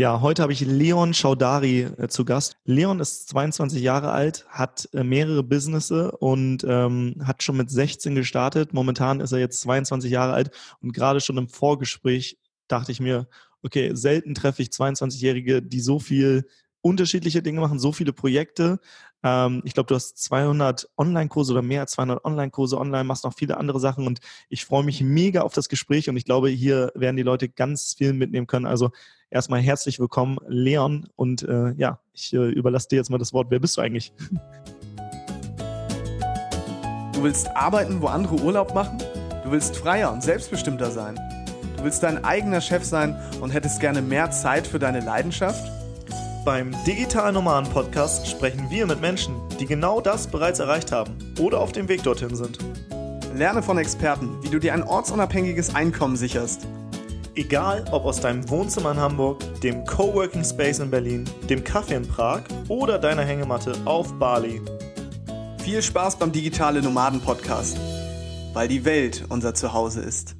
Ja, heute habe ich Leon Schaudari äh, zu Gast. Leon ist 22 Jahre alt, hat äh, mehrere Businesses und ähm, hat schon mit 16 gestartet. Momentan ist er jetzt 22 Jahre alt und gerade schon im Vorgespräch dachte ich mir, okay, selten treffe ich 22-Jährige, die so viel unterschiedliche Dinge machen, so viele Projekte. Ähm, ich glaube, du hast 200 Online-Kurse oder mehr als 200 Online-Kurse online, machst noch viele andere Sachen und ich freue mich mega auf das Gespräch und ich glaube, hier werden die Leute ganz viel mitnehmen können. Also erstmal herzlich willkommen, Leon und äh, ja, ich äh, überlasse dir jetzt mal das Wort. Wer bist du eigentlich? Du willst arbeiten, wo andere Urlaub machen? Du willst freier und selbstbestimmter sein? Du willst dein eigener Chef sein und hättest gerne mehr Zeit für deine Leidenschaft? Beim Digital Nomaden Podcast sprechen wir mit Menschen, die genau das bereits erreicht haben oder auf dem Weg dorthin sind. Lerne von Experten, wie du dir ein ortsunabhängiges Einkommen sicherst. Egal ob aus deinem Wohnzimmer in Hamburg, dem Coworking Space in Berlin, dem Kaffee in Prag oder deiner Hängematte auf Bali. Viel Spaß beim Digitale Nomaden Podcast, weil die Welt unser Zuhause ist.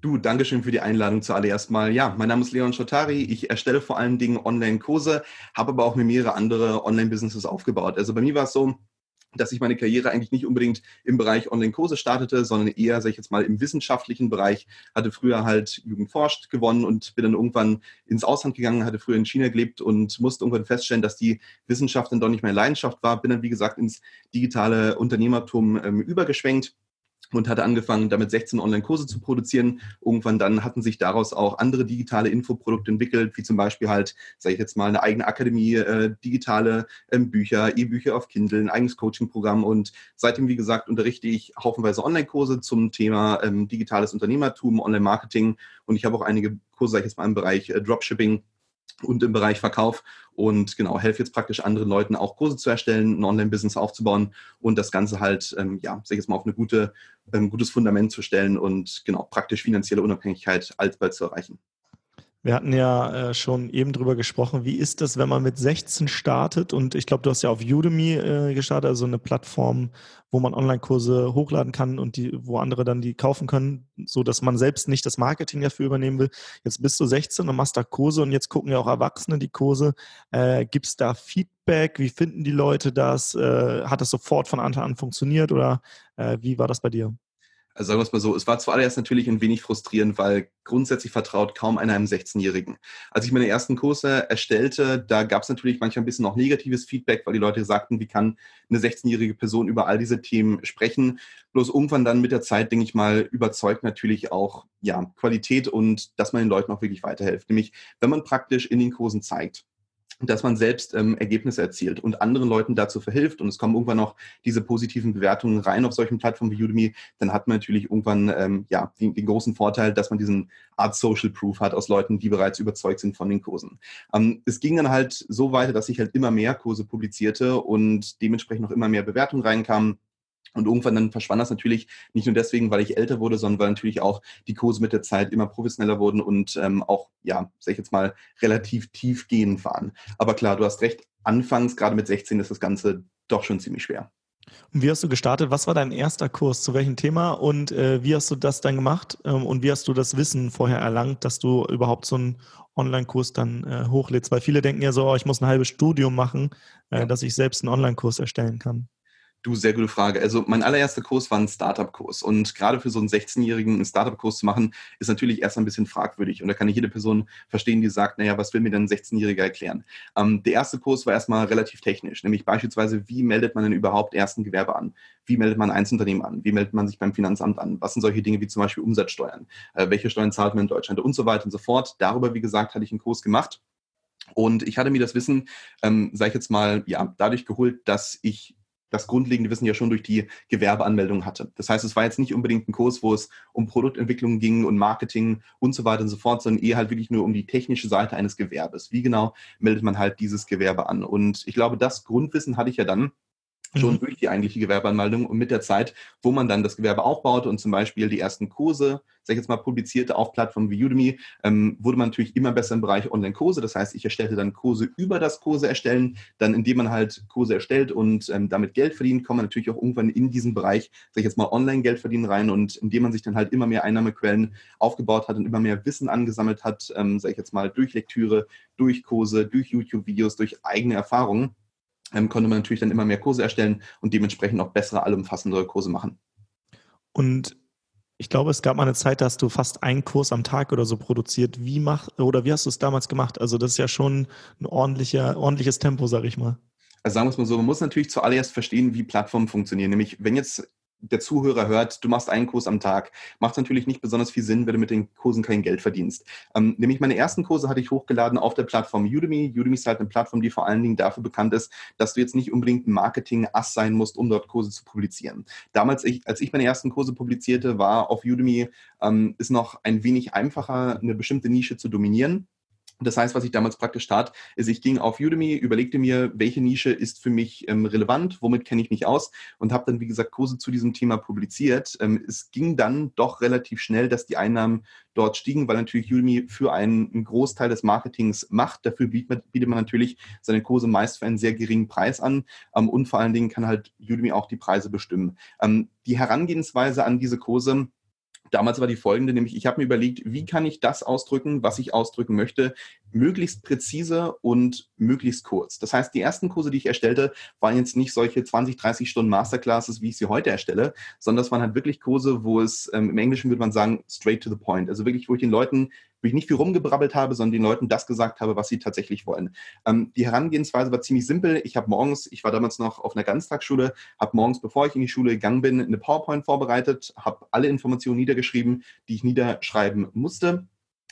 Du, Dankeschön für die Einladung zuallererst mal. Ja, mein Name ist Leon Schottari. Ich erstelle vor allen Dingen Online-Kurse, habe aber auch mir mehrere andere Online-Businesses aufgebaut. Also bei mir war es so, dass ich meine Karriere eigentlich nicht unbedingt im Bereich Online-Kurse startete, sondern eher, sag ich jetzt mal, im wissenschaftlichen Bereich. Hatte früher halt Jugend forscht gewonnen und bin dann irgendwann ins Ausland gegangen, hatte früher in China gelebt und musste irgendwann feststellen, dass die Wissenschaft dann doch nicht meine Leidenschaft war. Bin dann, wie gesagt, ins digitale Unternehmertum ähm, übergeschwenkt und hatte angefangen, damit 16 Online-Kurse zu produzieren. Irgendwann dann hatten sich daraus auch andere digitale Infoprodukte entwickelt, wie zum Beispiel halt, sage ich jetzt mal, eine eigene Akademie, äh, digitale ähm, Bücher, E-Bücher auf Kindle, ein eigenes Coaching-Programm und seitdem, wie gesagt, unterrichte ich haufenweise Online-Kurse zum Thema ähm, digitales Unternehmertum, Online-Marketing und ich habe auch einige Kurse, sage ich jetzt mal, im Bereich äh, Dropshipping und im Bereich Verkauf und genau, helfe jetzt praktisch anderen Leuten auch Kurse zu erstellen, ein Online-Business aufzubauen und das Ganze halt, ähm, ja, sag ich jetzt mal, auf ein gute, ähm, gutes Fundament zu stellen und genau, praktisch finanzielle Unabhängigkeit alsbald zu erreichen. Wir hatten ja äh, schon eben drüber gesprochen. Wie ist das, wenn man mit 16 startet? Und ich glaube, du hast ja auf Udemy äh, gestartet, also eine Plattform, wo man Online-Kurse hochladen kann und die, wo andere dann die kaufen können, so dass man selbst nicht das Marketing dafür übernehmen will. Jetzt bist du 16 und machst da Kurse und jetzt gucken ja auch Erwachsene die Kurse. Äh, Gibt es da Feedback? Wie finden die Leute das? Äh, hat das sofort von Anfang an funktioniert oder äh, wie war das bei dir? Also sagen wir es mal so, es war zuallererst natürlich ein wenig frustrierend, weil grundsätzlich vertraut kaum einer einem 16-Jährigen. Als ich meine ersten Kurse erstellte, da gab es natürlich manchmal ein bisschen auch negatives Feedback, weil die Leute sagten, wie kann eine 16-jährige Person über all diese Themen sprechen. Bloß irgendwann dann mit der Zeit, denke ich mal, überzeugt natürlich auch ja, Qualität und dass man den Leuten auch wirklich weiterhilft. Nämlich, wenn man praktisch in den Kursen zeigt, dass man selbst ähm, Ergebnisse erzielt und anderen Leuten dazu verhilft. Und es kommen irgendwann noch diese positiven Bewertungen rein auf solchen Plattformen wie Udemy, dann hat man natürlich irgendwann ähm, ja den, den großen Vorteil, dass man diesen Art Social Proof hat aus Leuten, die bereits überzeugt sind von den Kursen. Ähm, es ging dann halt so weiter, dass ich halt immer mehr Kurse publizierte und dementsprechend noch immer mehr Bewertungen reinkamen und irgendwann dann verschwand das natürlich nicht nur deswegen, weil ich älter wurde, sondern weil natürlich auch die Kurse mit der Zeit immer professioneller wurden und ähm, auch, ja, sag ich jetzt mal, relativ tiefgehend waren. Aber klar, du hast recht, anfangs, gerade mit 16, ist das Ganze doch schon ziemlich schwer. Und wie hast du gestartet? Was war dein erster Kurs? Zu welchem Thema? Und äh, wie hast du das dann gemacht? Ähm, und wie hast du das Wissen vorher erlangt, dass du überhaupt so einen Online-Kurs dann äh, hochlädst? Weil viele denken ja so, oh, ich muss ein halbes Studium machen, äh, ja. dass ich selbst einen Online-Kurs erstellen kann. Du, sehr gute Frage. Also mein allererster Kurs war ein Startup-Kurs. Und gerade für so einen 16-Jährigen einen Startup-Kurs zu machen, ist natürlich erst ein bisschen fragwürdig. Und da kann nicht jede Person verstehen, die sagt, naja, was will mir denn ein 16-Jähriger erklären? Ähm, der erste Kurs war erstmal relativ technisch, nämlich beispielsweise, wie meldet man denn überhaupt erst ein Gewerbe an? Wie meldet man ein Einzelunternehmen an? Wie meldet man sich beim Finanzamt an? Was sind solche Dinge wie zum Beispiel Umsatzsteuern? Äh, welche Steuern zahlt man in Deutschland? Und so weiter und so fort. Darüber, wie gesagt, hatte ich einen Kurs gemacht. Und ich hatte mir das Wissen, ähm, sage ich jetzt mal, ja, dadurch geholt, dass ich das grundlegende Wissen ja schon durch die Gewerbeanmeldung hatte. Das heißt, es war jetzt nicht unbedingt ein Kurs, wo es um Produktentwicklung ging und Marketing und so weiter und so fort, sondern eher halt wirklich nur um die technische Seite eines Gewerbes. Wie genau meldet man halt dieses Gewerbe an? Und ich glaube, das Grundwissen hatte ich ja dann schon mhm. durch die eigentliche Gewerbeanmeldung und mit der Zeit, wo man dann das Gewerbe aufbaut und zum Beispiel die ersten Kurse, sag ich jetzt mal, publizierte auf Plattformen wie Udemy, ähm, wurde man natürlich immer besser im Bereich Online-Kurse. Das heißt, ich erstellte dann Kurse über das Kurse erstellen. Dann, indem man halt Kurse erstellt und ähm, damit Geld verdient, kommt man natürlich auch irgendwann in diesen Bereich, sag ich jetzt mal, Online-Geld verdienen rein. Und indem man sich dann halt immer mehr Einnahmequellen aufgebaut hat und immer mehr Wissen angesammelt hat, ähm, sag ich jetzt mal, durch Lektüre, durch Kurse, durch YouTube-Videos, durch eigene Erfahrungen, ähm, konnte man natürlich dann immer mehr Kurse erstellen und dementsprechend auch bessere, allumfassendere Kurse machen. Und ich glaube, es gab mal eine Zeit, da hast du fast einen Kurs am Tag oder so produziert. Wie mach, oder wie hast du es damals gemacht? Also das ist ja schon ein ordentlicher, ordentliches Tempo, sag ich mal. Also sagen wir es mal so, man muss natürlich zuallererst verstehen, wie Plattformen funktionieren. Nämlich, wenn jetzt der Zuhörer hört, du machst einen Kurs am Tag, macht natürlich nicht besonders viel Sinn, wenn du mit den Kursen kein Geld verdienst. Ähm, nämlich meine ersten Kurse hatte ich hochgeladen auf der Plattform Udemy. Udemy ist halt eine Plattform, die vor allen Dingen dafür bekannt ist, dass du jetzt nicht unbedingt ein Marketing-Ass sein musst, um dort Kurse zu publizieren. Damals, ich, als ich meine ersten Kurse publizierte, war auf Udemy, ähm, ist noch ein wenig einfacher, eine bestimmte Nische zu dominieren. Das heißt, was ich damals praktisch tat, ist, ich ging auf Udemy, überlegte mir, welche Nische ist für mich ähm, relevant, womit kenne ich mich aus und habe dann, wie gesagt, Kurse zu diesem Thema publiziert. Ähm, es ging dann doch relativ schnell, dass die Einnahmen dort stiegen, weil natürlich Udemy für einen, einen Großteil des Marketings macht. Dafür bietet, bietet, man natürlich seine Kurse meist für einen sehr geringen Preis an ähm, und vor allen Dingen kann halt Udemy auch die Preise bestimmen. Ähm, die Herangehensweise an diese Kurse, Damals war die folgende, nämlich ich habe mir überlegt, wie kann ich das ausdrücken, was ich ausdrücken möchte, möglichst präzise und möglichst kurz. Das heißt, die ersten Kurse, die ich erstellte, waren jetzt nicht solche 20, 30 Stunden Masterclasses, wie ich sie heute erstelle, sondern das waren halt wirklich Kurse, wo es ähm, im Englischen würde man sagen, straight to the point. Also wirklich, wo ich den Leuten wo ich nicht viel rumgebrabbelt habe, sondern den Leuten das gesagt habe, was sie tatsächlich wollen. Ähm, die Herangehensweise war ziemlich simpel. Ich habe morgens, ich war damals noch auf einer Ganztagsschule, habe morgens, bevor ich in die Schule gegangen bin, eine PowerPoint vorbereitet, habe alle Informationen niedergeschrieben, die ich niederschreiben musste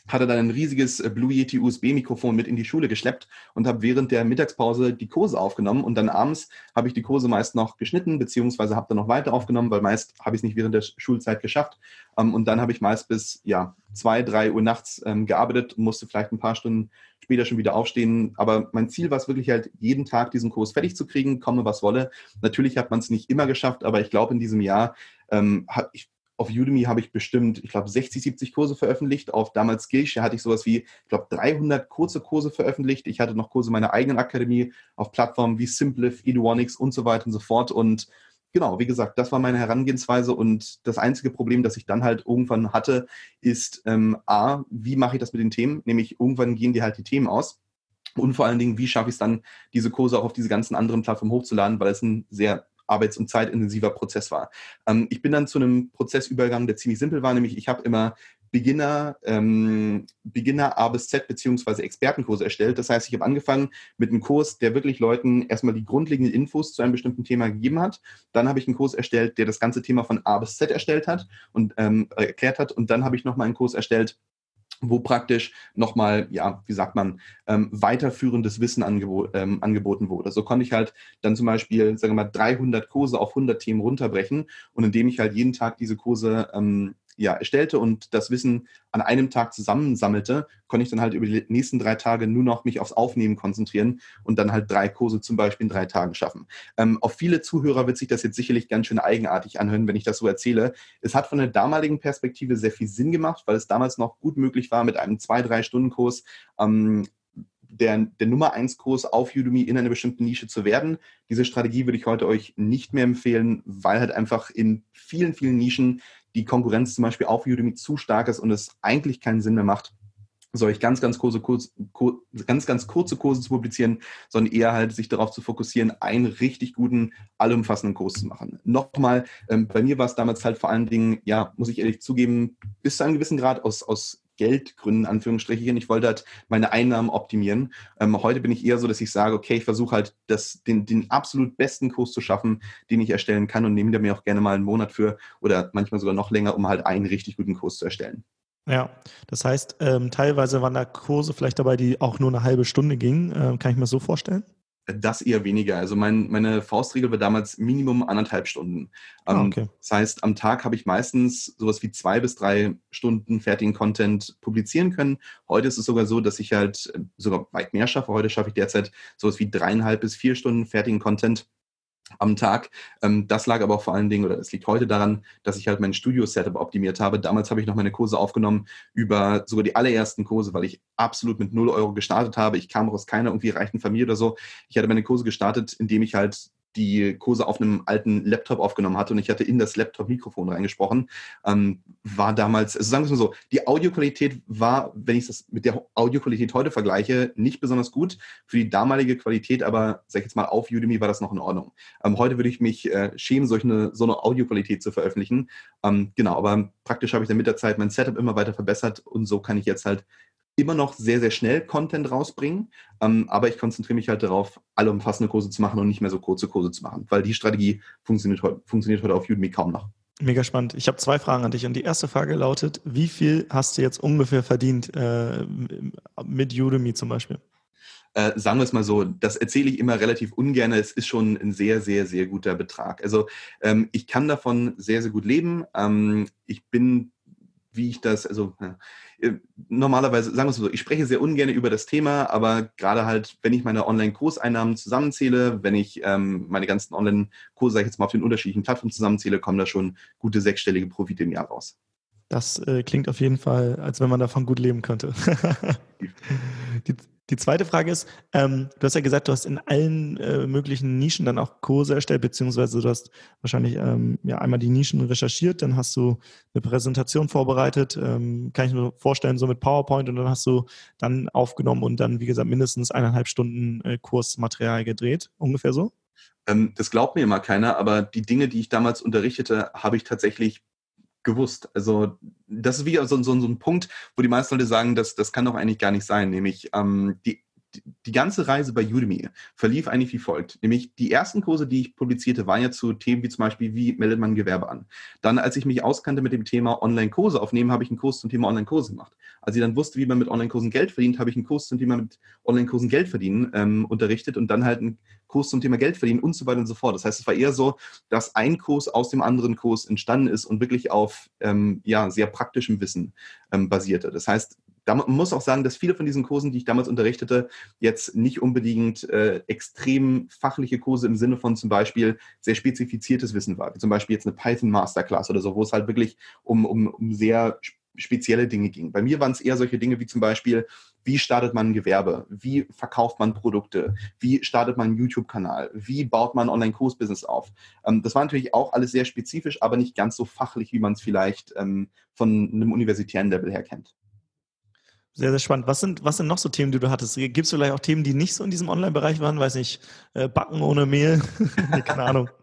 hatte dann ein riesiges äh, Blue Yeti USB-Mikrofon mit in die Schule geschleppt und habe während der Mittagspause die Kurse aufgenommen und dann abends habe ich die Kurse meist noch geschnitten, beziehungsweise habe dann noch weiter aufgenommen, weil meist habe ich es nicht während der Schulzeit geschafft. Ähm, und dann habe ich meist bis ja, zwei, drei Uhr nachts ähm, gearbeitet und musste vielleicht ein paar Stunden später schon wieder aufstehen. Aber mein Ziel war es wirklich halt, jeden Tag diesen Kurs fertig zu kriegen, komme was wolle. Natürlich hat man es nicht immer geschafft, aber ich glaube, in diesem Jahr ähm, ich auf Udemy habe ich bestimmt, ich glaube, 60, 70 Kurse veröffentlicht. Auf damals Skillshare hatte ich sowas wie, ich glaube, 300 kurze Kurse veröffentlicht. Ich hatte noch Kurse meiner eigenen Akademie auf Plattformen wie Simplif, Eduonics und so weiter und so fort. Und genau, wie gesagt, das war meine Herangehensweise. Und das einzige Problem, das ich dann halt irgendwann hatte, ist ähm, A, wie mache ich das mit den Themen? Nämlich irgendwann gehen dir halt die Themen aus. Und vor allen Dingen, wie schaffe ich es dann, diese Kurse auch auf diese ganzen anderen Plattformen hochzuladen, weil es ein sehr arbeits- und zeitintensiver Prozess war. Ähm, ich bin dann zu einem Prozess übergegangen, der ziemlich simpel war, nämlich ich habe immer Beginner, ähm, Beginner A bis Z beziehungsweise Expertenkurse erstellt. Das heißt, ich habe angefangen mit einem Kurs, der wirklich Leuten erstmal die grundlegenden Infos zu einem bestimmten Thema gegeben hat. Dann habe ich einen Kurs erstellt, der das ganze Thema von A bis Z erstellt hat und ähm, erklärt hat. Und dann habe ich nochmal einen Kurs erstellt, wo praktisch nochmal, ja, wie sagt man, ähm, weiterführendes Wissen angebo ähm, angeboten wurde. So konnte ich halt dann zum Beispiel, sagen wir mal, 300 Kurse auf 100 Themen runterbrechen und indem ich halt jeden Tag diese Kurse ähm, ja, erstellte und das Wissen an einem Tag zusammensammelte, konnte ich dann halt über die nächsten drei Tage nur noch mich aufs Aufnehmen konzentrieren und dann halt drei Kurse zum Beispiel in drei Tagen schaffen. Ähm, auf viele Zuhörer wird sich das jetzt sicherlich ganz schön eigenartig anhören, wenn ich das so erzähle. Es hat von der damaligen Perspektive sehr viel Sinn gemacht, weil es damals noch gut möglich war, mit einem zwei, drei Stunden Kurs ähm, der, der Nummer 1 Kurs auf Udemy in einer bestimmten Nische zu werden. Diese Strategie würde ich heute euch nicht mehr empfehlen, weil halt einfach in vielen, vielen Nischen die Konkurrenz zum Beispiel auf Udemy zu stark ist und es eigentlich keinen Sinn mehr macht, solch ganz, ganz kurze, kurz, kur, ganz, ganz kurze Kurse zu publizieren, sondern eher halt sich darauf zu fokussieren, einen richtig guten, allumfassenden Kurs zu machen. Nochmal, ähm, bei mir war es damals halt vor allen Dingen, ja, muss ich ehrlich zugeben, bis zu einem gewissen Grad aus, aus Geldgründen, Anführungsstrichen. Ich wollte halt meine Einnahmen optimieren. Ähm, heute bin ich eher so, dass ich sage, okay, ich versuche halt das, den, den absolut besten Kurs zu schaffen, den ich erstellen kann und nehme mir auch gerne mal einen Monat für oder manchmal sogar noch länger, um halt einen richtig guten Kurs zu erstellen. Ja, das heißt, ähm, teilweise waren da Kurse vielleicht dabei, die auch nur eine halbe Stunde gingen. Ähm, kann ich mir so vorstellen? Das eher weniger. Also mein, meine Faustregel war damals Minimum anderthalb Stunden. Ah, ähm, okay. Das heißt, am Tag habe ich meistens sowas wie zwei bis drei Stunden fertigen Content publizieren können. Heute ist es sogar so, dass ich halt äh, sogar weit mehr schaffe. Heute schaffe ich derzeit sowas wie dreieinhalb bis vier Stunden fertigen Content am Tag. Ähm, das lag aber auch vor allen Dingen, oder es liegt heute daran, dass ich halt mein Studio-Setup optimiert habe. Damals habe ich noch meine Kurse aufgenommen über sogar die allerersten Kurse, weil ich absolut mit 0 Euro gestartet habe. Ich kam aus keiner irgendwie reichen Familie oder so. Ich hatte meine Kurse gestartet, indem ich halt die Kurse auf einem alten Laptop aufgenommen hatte und ich hatte in das Laptop Mikrofon reingesprochen, ähm, war damals, also sagen wir es mal so, die Audioqualität war, wenn ich das mit der Audioqualität heute vergleiche, nicht besonders gut. Für die damalige Qualität, aber sag ich jetzt mal, auf Udemy war das noch in Ordnung. Ähm, heute würde ich mich äh, schämen, solch eine, so eine Audioqualität zu veröffentlichen. Ähm, genau, aber praktisch habe ich dann mit der Zeit mein Setup immer weiter verbessert und so kann ich jetzt halt immer noch sehr, sehr schnell Content rausbringen, ähm, aber ich konzentriere mich halt darauf, alle umfassende Kurse zu machen und nicht mehr so kurze Kurse zu machen, weil die Strategie funktioniert, heu funktioniert heute auf Udemy kaum noch. Mega spannend. Ich habe zwei Fragen an dich. Und die erste Frage lautet, wie viel hast du jetzt ungefähr verdient äh, mit Udemy zum Beispiel? Äh, sagen wir es mal so, das erzähle ich immer relativ ungern. Es ist schon ein sehr, sehr, sehr guter Betrag. Also ähm, ich kann davon sehr, sehr gut leben. Ähm, ich bin wie ich das, also normalerweise, sagen wir es so, ich spreche sehr ungern über das Thema, aber gerade halt, wenn ich meine Online-Kurseinnahmen zusammenzähle, wenn ich ähm, meine ganzen Online-Kurse, sag ich jetzt mal, auf den unterschiedlichen Plattformen zusammenzähle, kommen da schon gute sechsstellige Profite im Jahr raus. Das äh, klingt auf jeden Fall, als wenn man davon gut leben könnte. die, die zweite Frage ist, ähm, du hast ja gesagt, du hast in allen äh, möglichen Nischen dann auch Kurse erstellt, beziehungsweise du hast wahrscheinlich ähm, ja einmal die Nischen recherchiert, dann hast du eine Präsentation vorbereitet, ähm, kann ich mir vorstellen, so mit PowerPoint und dann hast du dann aufgenommen und dann, wie gesagt, mindestens eineinhalb Stunden äh, Kursmaterial gedreht, ungefähr so? Ähm, das glaubt mir immer keiner, aber die Dinge, die ich damals unterrichtete, habe ich tatsächlich gewusst. Also das ist wie so, so, so ein Punkt, wo die meisten Leute sagen, das, das kann doch eigentlich gar nicht sein. Nämlich ähm, die, die ganze Reise bei Udemy verlief eigentlich wie folgt. Nämlich die ersten Kurse, die ich publizierte, waren ja zu Themen wie zum Beispiel, wie meldet man Gewerbe an. Dann, als ich mich auskannte mit dem Thema Online-Kurse aufnehmen, habe ich einen Kurs zum Thema Online-Kurse gemacht. Als ich dann wusste, wie man mit Online-Kursen Geld verdient, habe ich einen Kurs zum Thema mit Online-Kursen Geld verdienen ähm, unterrichtet und dann halt einen Kurs zum Thema Geld verdienen und so weiter und so fort. Das heißt, es war eher so, dass ein Kurs aus dem anderen Kurs entstanden ist und wirklich auf ähm, ja, sehr praktischem Wissen ähm, basierte. Das heißt, man muss auch sagen, dass viele von diesen Kursen, die ich damals unterrichtete, jetzt nicht unbedingt äh, extrem fachliche Kurse im Sinne von zum Beispiel sehr spezifiziertes Wissen war. Wie zum Beispiel jetzt eine Python Masterclass oder so, wo es halt wirklich um, um, um sehr spezielle Dinge ging. Bei mir waren es eher solche Dinge wie zum Beispiel, wie startet man ein Gewerbe? Wie verkauft man Produkte? Wie startet man einen YouTube-Kanal? Wie baut man Online-Kurs-Business auf? Ähm, das war natürlich auch alles sehr spezifisch, aber nicht ganz so fachlich, wie man es vielleicht ähm, von einem universitären Level her kennt. Sehr, sehr spannend. Was sind, was sind noch so Themen, die du hattest? Gibt es vielleicht auch Themen, die nicht so in diesem Online-Bereich waren? Weiß nicht, äh, Backen ohne Mehl? Keine Ahnung.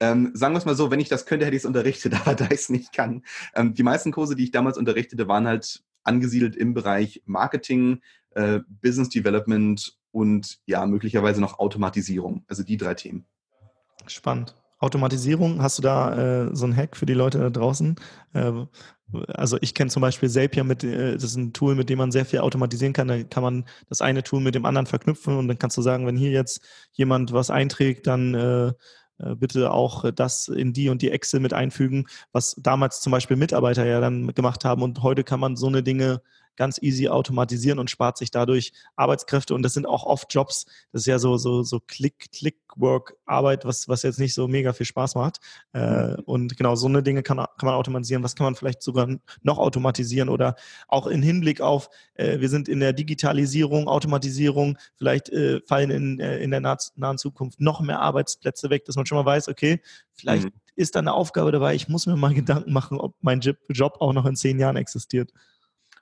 Ähm, sagen wir es mal so, wenn ich das könnte, hätte ich es unterrichtet, aber da ich es nicht kann. Ähm, die meisten Kurse, die ich damals unterrichtete, waren halt angesiedelt im Bereich Marketing, äh, Business Development und ja, möglicherweise noch Automatisierung. Also die drei Themen. Spannend. Automatisierung, hast du da äh, so einen Hack für die Leute da draußen? Äh, also ich kenne zum Beispiel Zapier, mit, äh, das ist ein Tool, mit dem man sehr viel automatisieren kann. Da kann man das eine Tool mit dem anderen verknüpfen und dann kannst du sagen, wenn hier jetzt jemand was einträgt, dann äh, äh, bitte auch das in die und die Excel mit einfügen, was damals zum Beispiel Mitarbeiter ja dann gemacht haben. Und heute kann man so eine Dinge ganz easy automatisieren und spart sich dadurch Arbeitskräfte. Und das sind auch oft Jobs, das ist ja so, so, so Click-Click-Work-Arbeit, was, was jetzt nicht so mega viel Spaß macht. Äh, mhm. und genau, so eine Dinge kann, kann man automatisieren. Was kann man vielleicht sogar noch automatisieren oder auch in Hinblick auf, äh, wir sind in der Digitalisierung, Automatisierung, vielleicht äh, fallen in, äh, in der nahen Zukunft noch mehr Arbeitsplätze weg, dass man schon mal weiß, okay, vielleicht mhm. ist da eine Aufgabe dabei, ich muss mir mal Gedanken machen, ob mein Job auch noch in zehn Jahren existiert.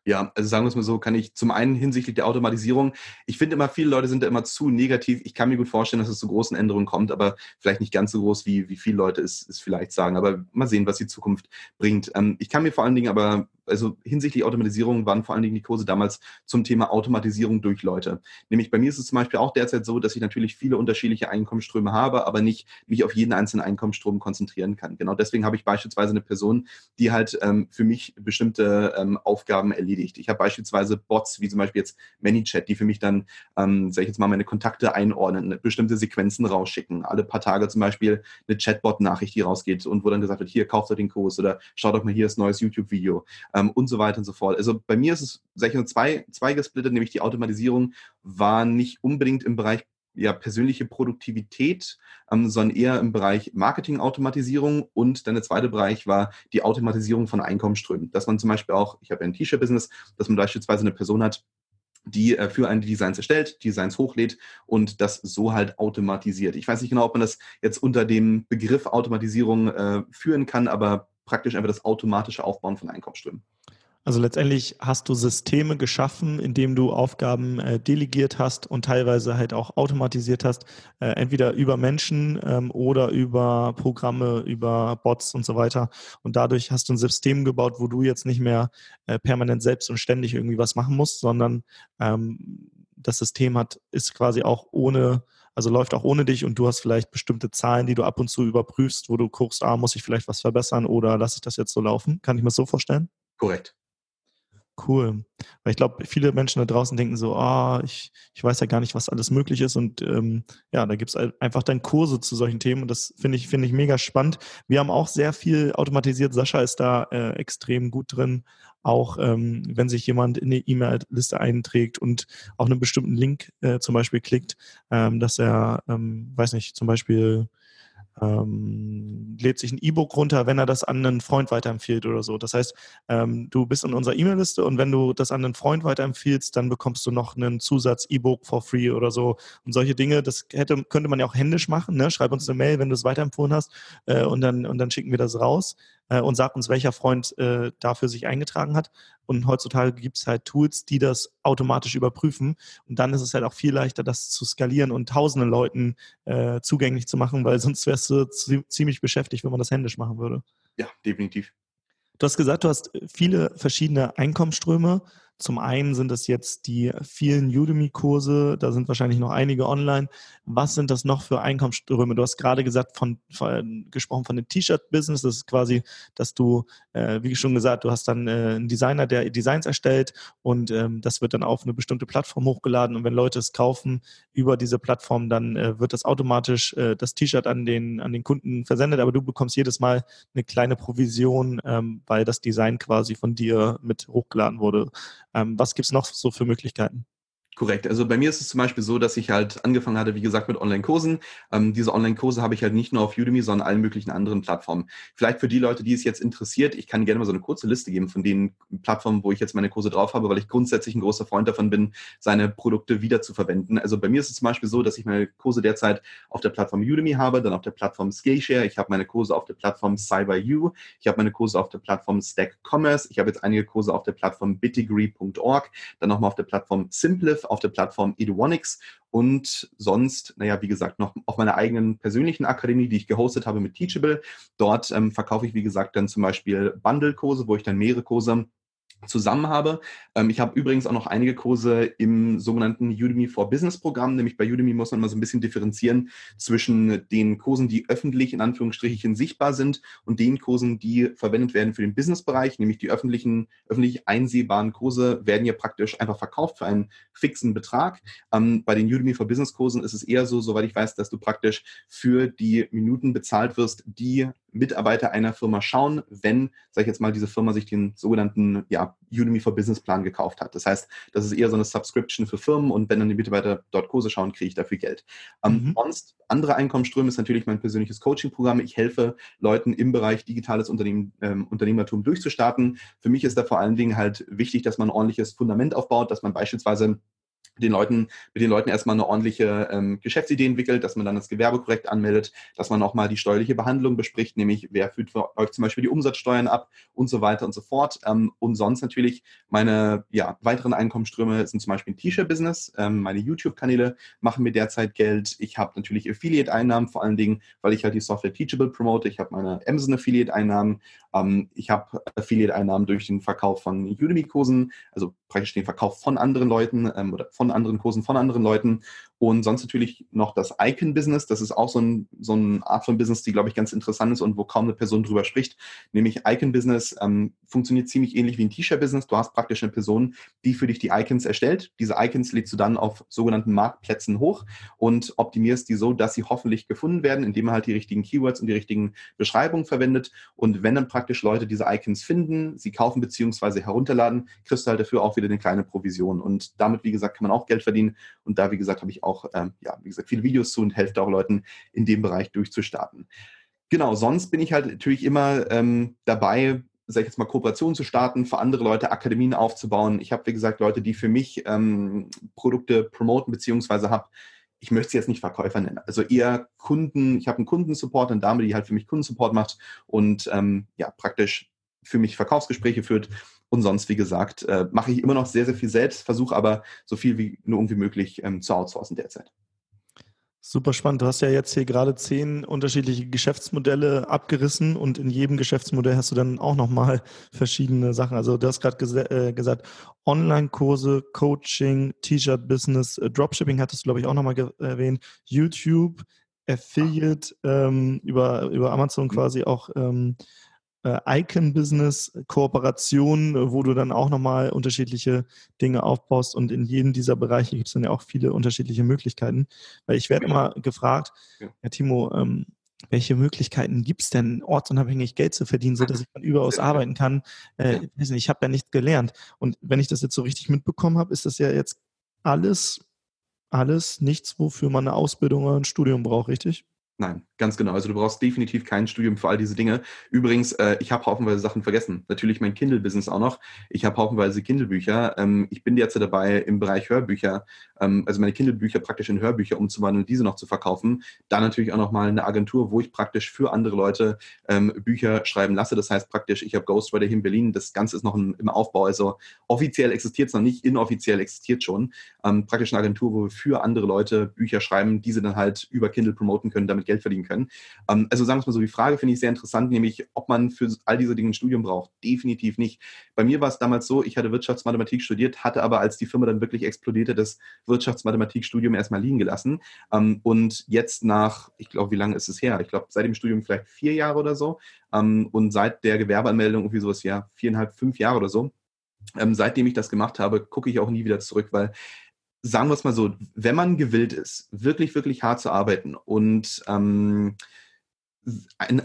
Ja, also sagen wir es mal so, kann ich zum einen hinsichtlich der Automatisierung, ich finde immer, viele Leute sind da immer zu negativ. Ich kann mir gut vorstellen, dass es zu großen Änderungen kommt, aber vielleicht nicht ganz so groß, wie, wie viele Leute es, es vielleicht sagen. Aber mal sehen, was die Zukunft bringt. Ähm, ich kann mir vor allen Dingen aber also hinsichtlich Automatisierung waren vor allen Dingen die Kurse damals zum Thema Automatisierung durch Leute. Nämlich bei mir ist es zum Beispiel auch derzeit so, dass ich natürlich viele unterschiedliche Einkommensströme habe, aber nicht mich auf jeden einzelnen Einkommensstrom konzentrieren kann. Genau deswegen habe ich beispielsweise eine Person, die halt ähm, für mich bestimmte ähm, Aufgaben erledigt. Ich habe beispielsweise Bots, wie zum Beispiel jetzt ManyChat, die für mich dann, ähm, sage ich jetzt mal, meine Kontakte einordnen, bestimmte Sequenzen rausschicken. Alle paar Tage zum Beispiel eine Chatbot-Nachricht, die rausgeht und wo dann gesagt wird, hier, kauft euch den Kurs oder schaut doch mal hier das neues YouTube-Video ähm, und so weiter und so fort. Also bei mir ist es, sag ich nur, zwei, zwei gesplittet, nämlich die Automatisierung war nicht unbedingt im Bereich ja, persönliche Produktivität, ähm, sondern eher im Bereich Marketing-Automatisierung und dann der zweite Bereich war die Automatisierung von Einkommensströmen. Dass man zum Beispiel auch, ich habe ja ein T-Shirt-Business, dass man beispielsweise eine Person hat, die äh, für einen die Designs erstellt, Designs hochlädt und das so halt automatisiert. Ich weiß nicht genau, ob man das jetzt unter dem Begriff Automatisierung äh, führen kann, aber praktisch einfach das automatische Aufbauen von Einkommensströmen. Also letztendlich hast du Systeme geschaffen, indem du Aufgaben äh, delegiert hast und teilweise halt auch automatisiert hast, äh, entweder über Menschen ähm, oder über Programme, über Bots und so weiter. Und dadurch hast du ein System gebaut, wo du jetzt nicht mehr äh, permanent selbst und ständig irgendwie was machen musst, sondern ähm, das System hat, ist quasi auch ohne, also läuft auch ohne dich und du hast vielleicht bestimmte Zahlen, die du ab und zu überprüfst, wo du guckst, ah, muss ich vielleicht was verbessern oder lasse ich das jetzt so laufen? Kann ich mir das so vorstellen? Korrekt. Cool. Weil ich glaube, viele Menschen da draußen denken so, ah, oh, ich, ich weiß ja gar nicht, was alles möglich ist. Und ähm, ja, da gibt es einfach dann Kurse zu solchen Themen und das finde ich, finde ich mega spannend. Wir haben auch sehr viel automatisiert. Sascha ist da äh, extrem gut drin. Auch ähm, wenn sich jemand in die E-Mail-Liste einträgt und auf einen bestimmten Link äh, zum Beispiel klickt, ähm, dass er, ähm, weiß nicht, zum Beispiel ähm, lädt sich ein E-Book runter, wenn er das an einen Freund weiterempfiehlt oder so. Das heißt, ähm, du bist in unserer E-Mail-Liste und wenn du das an einen Freund weiterempfiehlst, dann bekommst du noch einen Zusatz-E-Book for free oder so. Und solche Dinge, das hätte, könnte man ja auch händisch machen. Ne? Schreib uns eine Mail, wenn du es weiterempfohlen hast äh, und, dann, und dann schicken wir das raus äh, und sag uns, welcher Freund äh, dafür sich eingetragen hat. Und heutzutage gibt es halt Tools, die das automatisch überprüfen. Und dann ist es halt auch viel leichter, das zu skalieren und tausenden Leuten äh, zugänglich zu machen, weil sonst wärst du ziemlich beschäftigt, wenn man das händisch machen würde. Ja, definitiv. Du hast gesagt, du hast viele verschiedene Einkommensströme. Zum einen sind das jetzt die vielen Udemy-Kurse, da sind wahrscheinlich noch einige online. Was sind das noch für Einkommensströme? Du hast gerade gesagt, von, von gesprochen von dem T-Shirt-Business. Das ist quasi, dass du, äh, wie schon gesagt, du hast dann äh, einen Designer, der Designs erstellt und ähm, das wird dann auf eine bestimmte Plattform hochgeladen. Und wenn Leute es kaufen über diese Plattform, dann äh, wird das automatisch äh, das T-Shirt an den, an den Kunden versendet. Aber du bekommst jedes Mal eine kleine Provision, ähm, weil das Design quasi von dir mit hochgeladen wurde. Ähm, was gibt es noch so für Möglichkeiten? Korrekt. Also bei mir ist es zum Beispiel so, dass ich halt angefangen hatte, wie gesagt, mit Online-Kursen. Ähm, diese Online-Kurse habe ich halt nicht nur auf Udemy, sondern allen möglichen anderen Plattformen. Vielleicht für die Leute, die es jetzt interessiert, ich kann gerne mal so eine kurze Liste geben von den Plattformen, wo ich jetzt meine Kurse drauf habe, weil ich grundsätzlich ein großer Freund davon bin, seine Produkte wieder zu verwenden. Also bei mir ist es zum Beispiel so, dass ich meine Kurse derzeit auf der Plattform Udemy habe, dann auf der Plattform Skillshare, ich habe meine Kurse auf der Plattform CyberU, ich habe meine Kurse auf der Plattform Stack Commerce, ich habe jetzt einige Kurse auf der Plattform bitdegree.org, dann nochmal auf der Plattform Simplif, auf der Plattform Eduvonics und sonst, naja, wie gesagt, noch auf meiner eigenen persönlichen Akademie, die ich gehostet habe mit Teachable. Dort ähm, verkaufe ich, wie gesagt, dann zum Beispiel Bundle-Kurse, wo ich dann mehrere Kurse zusammen habe. Ähm, ich habe übrigens auch noch einige Kurse im sogenannten Udemy for Business Programm, nämlich bei Udemy muss man mal so ein bisschen differenzieren zwischen den Kursen, die öffentlich in Anführungsstrichen sichtbar sind und den Kursen, die verwendet werden für den Businessbereich, nämlich die öffentlichen, öffentlich einsehbaren Kurse werden ja praktisch einfach verkauft für einen fixen Betrag. Ähm, bei den Udemy for Business Kursen ist es eher so, soweit ich weiß, dass du praktisch für die Minuten bezahlt wirst, die Mitarbeiter einer Firma schauen, wenn, sag ich jetzt mal, diese Firma sich den sogenannten ja, Udemy for Business Plan gekauft hat. Das heißt, das ist eher so eine Subscription für Firmen und wenn dann die Mitarbeiter dort Kurse schauen, kriege ich dafür Geld. Ähm, mhm. sonst, andere Einkommensströme ist natürlich mein persönliches Coaching-Programm. Ich helfe Leuten im Bereich digitales Unternehmen, ähm, Unternehmertum durchzustarten. Für mich ist da vor allen Dingen halt wichtig, dass man ein ordentliches Fundament aufbaut, dass man beispielsweise den Leuten, mit den Leuten erstmal eine ordentliche ähm, Geschäftsidee entwickelt, dass man dann das Gewerbe korrekt anmeldet, dass man auch mal die steuerliche Behandlung bespricht, nämlich wer führt für euch zum Beispiel die Umsatzsteuern ab und so weiter und so fort. Ähm, und sonst natürlich meine ja, weiteren Einkommensströme sind zum Beispiel ein T-Shirt-Business. Ähm, meine YouTube-Kanäle machen mir derzeit Geld. Ich habe natürlich Affiliate-Einnahmen, vor allen Dingen, weil ich halt die Software Teachable promote. Ich habe meine Amazon-Affiliate-Einnahmen. Ähm, ich habe Affiliate-Einnahmen durch den Verkauf von Udemy-Kursen, also praktisch den Verkauf von anderen Leuten ähm, oder von anderen Kursen von anderen Leuten. Und sonst natürlich noch das Icon-Business. Das ist auch so, ein, so eine Art von Business, die, glaube ich, ganz interessant ist und wo kaum eine Person drüber spricht. Nämlich Icon-Business ähm, funktioniert ziemlich ähnlich wie ein T-Shirt-Business. Du hast praktisch eine Person, die für dich die Icons erstellt. Diese Icons legst du dann auf sogenannten Marktplätzen hoch und optimierst die so, dass sie hoffentlich gefunden werden, indem man halt die richtigen Keywords und die richtigen Beschreibungen verwendet. Und wenn dann praktisch Leute diese Icons finden, sie kaufen bzw. herunterladen, kriegst du halt dafür auch wieder eine kleine Provision. Und damit, wie gesagt, kann man auch Geld verdienen. Und da, wie gesagt, habe ich auch auch, ähm, ja, wie gesagt, viele Videos zu und helfe auch Leuten in dem Bereich durchzustarten. Genau, sonst bin ich halt natürlich immer ähm, dabei, sag ich jetzt mal, Kooperationen zu starten, für andere Leute Akademien aufzubauen. Ich habe, wie gesagt, Leute, die für mich ähm, Produkte promoten, beziehungsweise habe, ich möchte sie jetzt nicht Verkäufer nennen, also eher Kunden, ich habe einen Kundensupport, eine Dame, die halt für mich Kundensupport macht und ähm, ja, praktisch für mich Verkaufsgespräche führt. Und sonst, wie gesagt, äh, mache ich immer noch sehr, sehr viel selbst, versuche aber so viel wie nur irgendwie möglich ähm, zu outsourcen derzeit. Super spannend. Du hast ja jetzt hier gerade zehn unterschiedliche Geschäftsmodelle abgerissen und in jedem Geschäftsmodell hast du dann auch nochmal verschiedene Sachen. Also du hast gerade ges äh, gesagt, Online-Kurse, Coaching, T-Shirt-Business, äh, Dropshipping hattest du, glaube ich, auch nochmal erwähnt, YouTube, Affiliate, ähm, über, über Amazon quasi auch ähm, äh, Icon-Business, Kooperation, äh, wo du dann auch nochmal unterschiedliche Dinge aufbaust und in jedem dieser Bereiche gibt es dann ja auch viele unterschiedliche Möglichkeiten. Weil ich werde immer gefragt, ja, ja Timo, ähm, welche Möglichkeiten gibt es denn, ortsunabhängig Geld zu verdienen, sodass ich von überaus arbeiten kann? Äh, ich habe ja nichts gelernt. Und wenn ich das jetzt so richtig mitbekommen habe, ist das ja jetzt alles, alles nichts, wofür man eine Ausbildung oder ein Studium braucht, richtig? Nein, ganz genau. Also du brauchst definitiv kein Studium für all diese Dinge. Übrigens, äh, ich habe haufenweise Sachen vergessen. Natürlich mein Kindle-Business auch noch. Ich habe haufenweise Kindle-Bücher. Ähm, ich bin jetzt dabei im Bereich Hörbücher, ähm, also meine Kindle-Bücher praktisch in Hörbücher umzuwandeln, diese noch zu verkaufen. Da natürlich auch nochmal eine Agentur, wo ich praktisch für andere Leute ähm, Bücher schreiben lasse. Das heißt praktisch, ich habe Ghostwriter hier in Berlin. Das Ganze ist noch im, im Aufbau. Also offiziell existiert es noch nicht, inoffiziell existiert schon. Ähm, praktisch eine Agentur, wo wir für andere Leute Bücher schreiben, diese dann halt über Kindle promoten können, damit Geld verdienen können. Ähm, also sagen wir es mal so, die Frage finde ich sehr interessant, nämlich ob man für all diese Dinge ein Studium braucht. Definitiv nicht. Bei mir war es damals so, ich hatte Wirtschaftsmathematik studiert, hatte aber, als die Firma dann wirklich explodierte, das Wirtschaftsmathematikstudium erstmal liegen gelassen. Ähm, und jetzt nach, ich glaube, wie lange ist es her? Ich glaube, seit dem Studium vielleicht vier Jahre oder so. Ähm, und seit der Gewerbeanmeldung irgendwie sowas, ja, viereinhalb, fünf Jahre oder so. Ähm, seitdem ich das gemacht habe, gucke ich auch nie wieder zurück, weil sagen wir es mal so, wenn man gewillt ist, wirklich, wirklich hart zu arbeiten und ähm,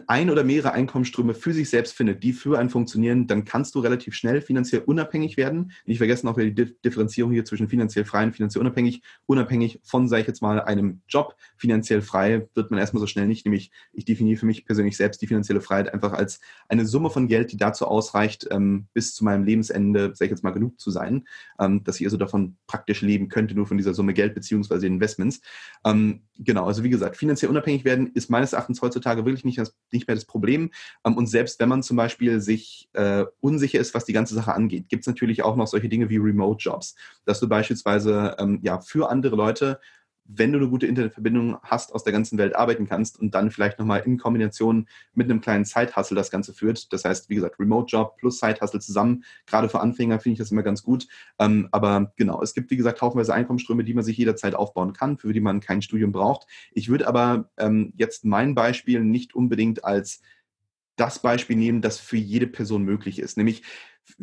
ein, oder mehrere Einkommensströme für sich selbst findet, die für einen funktionieren, dann kannst du relativ schnell finanziell unabhängig werden. Nicht vergessen auch die Differenzierung hier zwischen finanziell frei und finanziell unabhängig. Unabhängig von, sage ich jetzt mal, einem Job. Finanziell frei wird man erstmal so schnell nicht. Nämlich, ich definiere für mich persönlich selbst die finanzielle Freiheit einfach als eine Summe von Geld, die dazu ausreicht, ähm, bis zu meinem Lebensende, sage ich jetzt mal, genug zu sein, ähm, dass ich also davon praktisch leben könnte, nur von dieser Summe Geld beziehungsweise Investments. Ähm, genau, also wie gesagt, finanziell unabhängig werden ist meines Erachtens heutzutage wirklich nicht, das, nicht mehr das Problem. Ähm, und selbst wenn man zum Beispiel sich äh, unsicher ist, was die ganze Sache angeht, gibt es natürlich auch noch solche Dinge wie Remote-Jobs, dass du beispielsweise ähm, ja, für andere Leute wenn du eine gute Internetverbindung hast, aus der ganzen Welt arbeiten kannst und dann vielleicht nochmal in Kombination mit einem kleinen Side-Hustle das Ganze führt. Das heißt, wie gesagt, Remote-Job plus Side-Hustle zusammen. Gerade für Anfänger finde ich das immer ganz gut. Ähm, aber genau, es gibt, wie gesagt, haufenweise Einkommensströme, die man sich jederzeit aufbauen kann, für die man kein Studium braucht. Ich würde aber ähm, jetzt mein Beispiel nicht unbedingt als das Beispiel nehmen, das für jede Person möglich ist. Nämlich,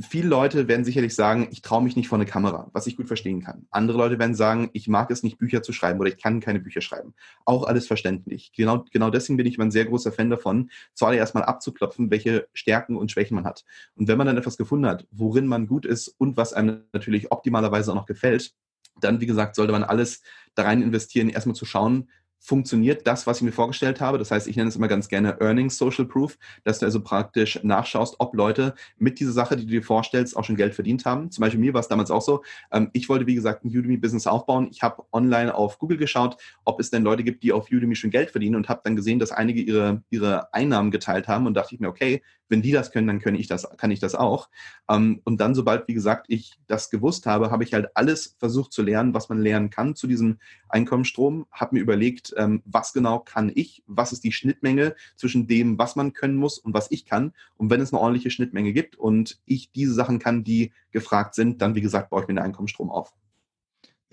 viele Leute werden sicherlich sagen, ich traue mich nicht vor eine Kamera, was ich gut verstehen kann. Andere Leute werden sagen, ich mag es nicht, Bücher zu schreiben oder ich kann keine Bücher schreiben. Auch alles verständlich. Genau, genau deswegen bin ich ein sehr großer Fan davon, zuallererst mal abzuklopfen, welche Stärken und Schwächen man hat. Und wenn man dann etwas gefunden hat, worin man gut ist und was einem natürlich optimalerweise auch noch gefällt, dann, wie gesagt, sollte man alles da rein investieren, erstmal zu schauen, funktioniert das, was ich mir vorgestellt habe. Das heißt, ich nenne es immer ganz gerne Earnings Social Proof, dass du also praktisch nachschaust, ob Leute mit dieser Sache, die du dir vorstellst, auch schon Geld verdient haben. Zum Beispiel mir war es damals auch so. Ähm, ich wollte, wie gesagt, ein Udemy-Business aufbauen. Ich habe online auf Google geschaut, ob es denn Leute gibt, die auf Udemy schon Geld verdienen und habe dann gesehen, dass einige ihre, ihre Einnahmen geteilt haben und dachte ich mir, okay, wenn die das können, dann kann ich das, kann ich das auch. Ähm, und dann, sobald, wie gesagt, ich das gewusst habe, habe ich halt alles versucht zu lernen, was man lernen kann zu diesem Einkommensstrom, habe mir überlegt, ähm, was genau kann ich, was ist die Schnittmenge zwischen dem, was man können muss und was ich kann. Und wenn es eine ordentliche Schnittmenge gibt und ich diese Sachen kann, die gefragt sind, dann, wie gesagt, baue ich mir den Einkommensstrom auf.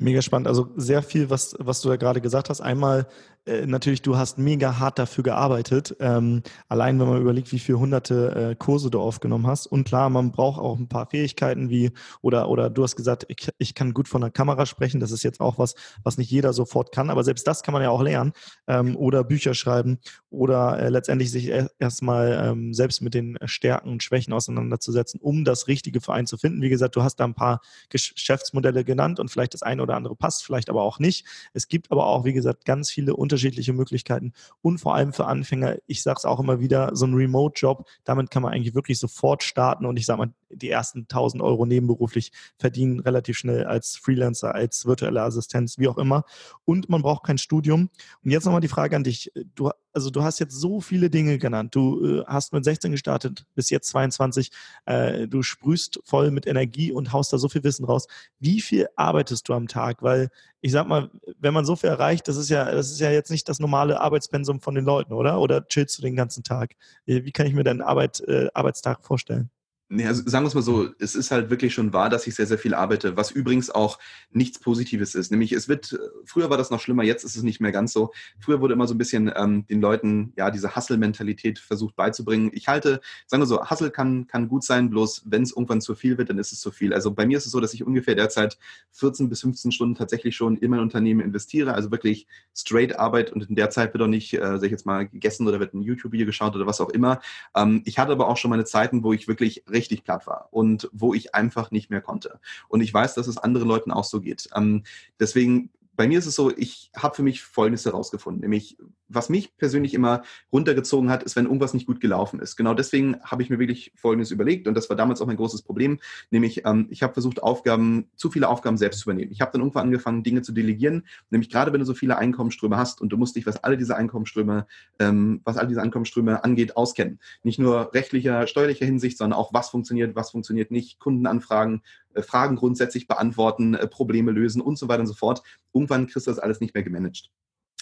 Mega spannend. Also sehr viel, was, was du da gerade gesagt hast. Einmal äh, natürlich, du hast mega hart dafür gearbeitet. Ähm, allein wenn man überlegt, wie viele hunderte äh, Kurse du aufgenommen hast. Und klar, man braucht auch ein paar Fähigkeiten wie, oder, oder du hast gesagt, ich, ich kann gut von der Kamera sprechen. Das ist jetzt auch was, was nicht jeder sofort kann. Aber selbst das kann man ja auch lernen. Ähm, oder Bücher schreiben oder äh, letztendlich sich erstmal ähm, selbst mit den Stärken und Schwächen auseinanderzusetzen, um das richtige Verein zu finden. Wie gesagt, du hast da ein paar Geschäftsmodelle genannt und vielleicht das eine oder oder andere passt vielleicht aber auch nicht. Es gibt aber auch, wie gesagt, ganz viele unterschiedliche Möglichkeiten und vor allem für Anfänger, ich sage es auch immer wieder, so ein Remote-Job, damit kann man eigentlich wirklich sofort starten und ich sage mal, die ersten 1000 Euro nebenberuflich verdienen relativ schnell als Freelancer, als virtuelle Assistenz, wie auch immer. Und man braucht kein Studium. Und jetzt nochmal die Frage an dich. Du, also du hast jetzt so viele Dinge genannt. Du äh, hast mit 16 gestartet, bis jetzt 22. Äh, du sprühst voll mit Energie und haust da so viel Wissen raus. Wie viel arbeitest du am Tag? Weil ich sag mal, wenn man so viel erreicht, das ist ja, das ist ja jetzt nicht das normale Arbeitspensum von den Leuten, oder? Oder chillst du den ganzen Tag? Wie kann ich mir deinen Arbeit, äh, Arbeitstag vorstellen? Nee, also sagen wir es mal so, es ist halt wirklich schon wahr, dass ich sehr, sehr viel arbeite, was übrigens auch nichts Positives ist. Nämlich es wird, früher war das noch schlimmer, jetzt ist es nicht mehr ganz so. Früher wurde immer so ein bisschen ähm, den Leuten ja diese Hustle-Mentalität versucht beizubringen. Ich halte, sagen wir so, Hustle kann, kann gut sein, bloß wenn es irgendwann zu viel wird, dann ist es zu viel. Also bei mir ist es so, dass ich ungefähr derzeit 14 bis 15 Stunden tatsächlich schon in mein Unternehmen investiere, also wirklich straight Arbeit und in der Zeit wird auch nicht, äh, sag ich jetzt mal, gegessen oder wird ein YouTube-Video geschaut oder was auch immer. Ähm, ich hatte aber auch schon meine Zeiten, wo ich wirklich richtig platt war und wo ich einfach nicht mehr konnte. Und ich weiß, dass es anderen Leuten auch so geht. Ähm, deswegen bei mir ist es so, ich habe für mich Folgendes herausgefunden, nämlich was mich persönlich immer runtergezogen hat, ist, wenn irgendwas nicht gut gelaufen ist. Genau deswegen habe ich mir wirklich Folgendes überlegt und das war damals auch mein großes Problem, nämlich ähm, ich habe versucht, Aufgaben, zu viele Aufgaben selbst zu übernehmen. Ich habe dann irgendwann angefangen, Dinge zu delegieren, nämlich gerade wenn du so viele Einkommensströme hast und du musst dich, was alle diese Einkommensströme, ähm, was all diese Einkommensströme angeht, auskennen. Nicht nur rechtlicher, steuerlicher Hinsicht, sondern auch was funktioniert, was funktioniert nicht, Kundenanfragen, äh, Fragen grundsätzlich beantworten, äh, Probleme lösen und so weiter und so fort. Irgendwann kriegst du das alles nicht mehr gemanagt.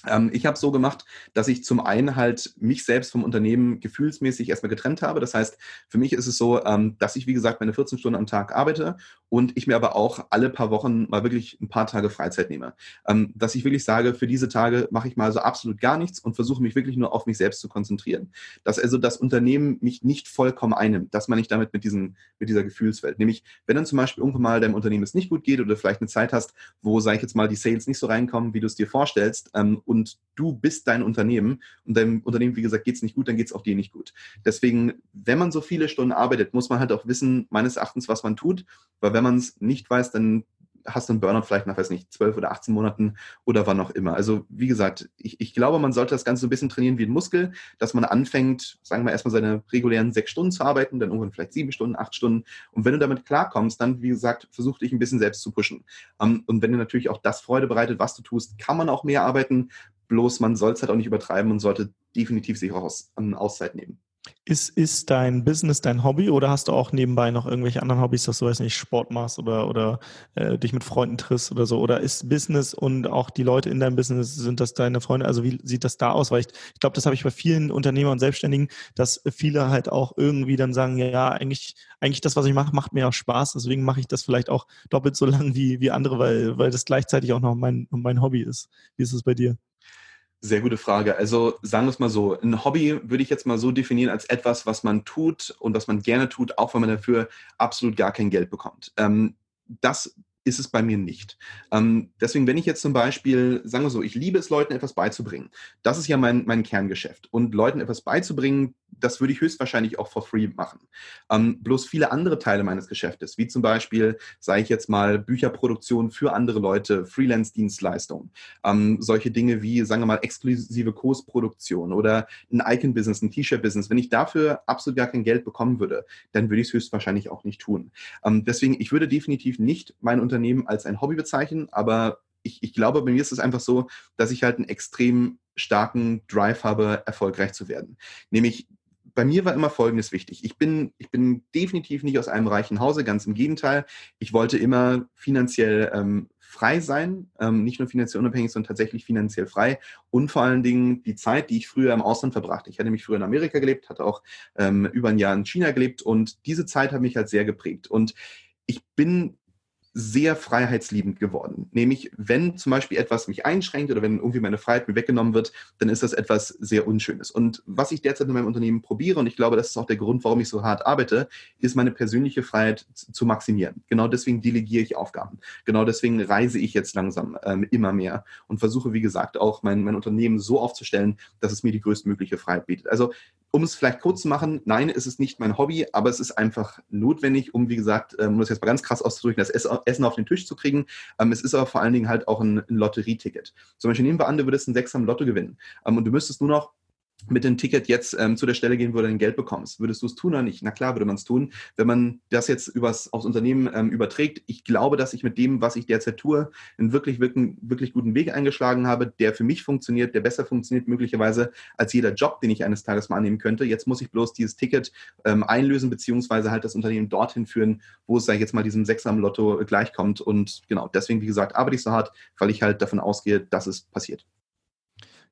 Ähm, ich habe so gemacht, dass ich zum einen halt mich selbst vom Unternehmen gefühlsmäßig erstmal getrennt habe. Das heißt, für mich ist es so, ähm, dass ich, wie gesagt, meine 14 Stunden am Tag arbeite und ich mir aber auch alle paar Wochen mal wirklich ein paar Tage Freizeit nehme. Ähm, dass ich wirklich sage, für diese Tage mache ich mal so absolut gar nichts und versuche mich wirklich nur auf mich selbst zu konzentrieren. Dass also das Unternehmen mich nicht vollkommen einnimmt. Das meine ich damit mit, diesen, mit dieser Gefühlswelt. Nämlich, wenn dann zum Beispiel irgendwann mal deinem Unternehmen es nicht gut geht oder vielleicht eine Zeit hast, wo, sage ich jetzt mal, die Sales nicht so reinkommen, wie du es dir vorstellst, und du bist dein Unternehmen und deinem Unternehmen, wie gesagt, geht es nicht gut, dann geht es auch dir nicht gut. Deswegen, wenn man so viele Stunden arbeitet, muss man halt auch wissen, meines Erachtens, was man tut, weil wenn man es nicht weiß, dann hast du einen Burnout vielleicht nach, weiß nicht, 12 oder 18 Monaten oder wann auch immer. Also wie gesagt, ich, ich glaube, man sollte das Ganze so ein bisschen trainieren wie ein Muskel, dass man anfängt, sagen wir erstmal seine regulären sechs Stunden zu arbeiten, dann irgendwann vielleicht sieben Stunden, acht Stunden. Und wenn du damit klarkommst, dann, wie gesagt, versuch dich ein bisschen selbst zu pushen. Um, und wenn dir natürlich auch das Freude bereitet, was du tust, kann man auch mehr arbeiten. Bloß man soll es halt auch nicht übertreiben und sollte definitiv sich auch aus, an Auszeit nehmen. Ist, ist dein Business dein Hobby oder hast du auch nebenbei noch irgendwelche anderen Hobbys, dass du, weiß nicht, Sport machst oder, oder äh, dich mit Freunden triffst oder so? Oder ist Business und auch die Leute in deinem Business, sind das deine Freunde? Also wie sieht das da aus? Weil ich, ich glaube, das habe ich bei vielen Unternehmern und Selbstständigen, dass viele halt auch irgendwie dann sagen, ja, eigentlich, eigentlich das, was ich mache, macht mir auch Spaß. Deswegen mache ich das vielleicht auch doppelt so lang wie, wie andere, weil, weil das gleichzeitig auch noch mein, mein Hobby ist. Wie ist es bei dir? Sehr gute Frage. Also sagen wir es mal so, ein Hobby würde ich jetzt mal so definieren als etwas, was man tut und was man gerne tut, auch wenn man dafür absolut gar kein Geld bekommt. Ähm, das ist es bei mir nicht. Ähm, deswegen, wenn ich jetzt zum Beispiel, sagen wir so, ich liebe es, Leuten etwas beizubringen. Das ist ja mein, mein Kerngeschäft. Und Leuten etwas beizubringen, das würde ich höchstwahrscheinlich auch for free machen. Ähm, bloß viele andere Teile meines Geschäftes, wie zum Beispiel, sage ich jetzt mal, Bücherproduktion für andere Leute, Freelance-Dienstleistungen, ähm, solche Dinge wie, sagen wir mal, exklusive Kursproduktion oder ein Icon-Business, ein T-Shirt-Business. Wenn ich dafür absolut gar kein Geld bekommen würde, dann würde ich es höchstwahrscheinlich auch nicht tun. Ähm, deswegen, ich würde definitiv nicht mein Unternehmen als ein Hobby bezeichnen, aber ich, ich glaube, bei mir ist es einfach so, dass ich halt einen extrem starken Drive habe, erfolgreich zu werden. Nämlich bei mir war immer Folgendes wichtig. Ich bin, ich bin definitiv nicht aus einem reichen Hause, ganz im Gegenteil. Ich wollte immer finanziell ähm, frei sein, ähm, nicht nur finanziell unabhängig, sondern tatsächlich finanziell frei und vor allen Dingen die Zeit, die ich früher im Ausland verbrachte. Ich hatte mich früher in Amerika gelebt, hatte auch ähm, über ein Jahr in China gelebt und diese Zeit hat mich halt sehr geprägt. Und ich bin sehr freiheitsliebend geworden. Nämlich, wenn zum Beispiel etwas mich einschränkt oder wenn irgendwie meine Freiheit mir weggenommen wird, dann ist das etwas sehr Unschönes. Und was ich derzeit in meinem Unternehmen probiere, und ich glaube, das ist auch der Grund, warum ich so hart arbeite, ist meine persönliche Freiheit zu maximieren. Genau deswegen delegiere ich Aufgaben. Genau deswegen reise ich jetzt langsam ähm, immer mehr und versuche, wie gesagt, auch mein, mein Unternehmen so aufzustellen, dass es mir die größtmögliche Freiheit bietet. Also um es vielleicht kurz zu machen, nein, es ist nicht mein Hobby, aber es ist einfach notwendig, um, wie gesagt, ähm, um das jetzt mal ganz krass auszudrücken, das Essen auf den Tisch zu kriegen. Ähm, es ist aber vor allen Dingen halt auch ein, Lotterieticket. Zum Beispiel nehmen wir an, du würdest einen Sechser im Lotto gewinnen ähm, und du müsstest nur noch mit dem Ticket jetzt ähm, zu der Stelle gehen, wo du dein Geld bekommst. Würdest du es tun oder nicht? Na klar, würde man es tun. Wenn man das jetzt übers, aufs Unternehmen ähm, überträgt, ich glaube, dass ich mit dem, was ich derzeit tue, einen wirklich, wirklich, wirklich guten Weg eingeschlagen habe, der für mich funktioniert, der besser funktioniert möglicherweise als jeder Job, den ich eines Tages mal annehmen könnte. Jetzt muss ich bloß dieses Ticket ähm, einlösen, beziehungsweise halt das Unternehmen dorthin führen, wo es, sage ich jetzt mal, diesem Sechser am Lotto gleichkommt. Und genau, deswegen, wie gesagt, arbeite ich so hart, weil ich halt davon ausgehe, dass es passiert.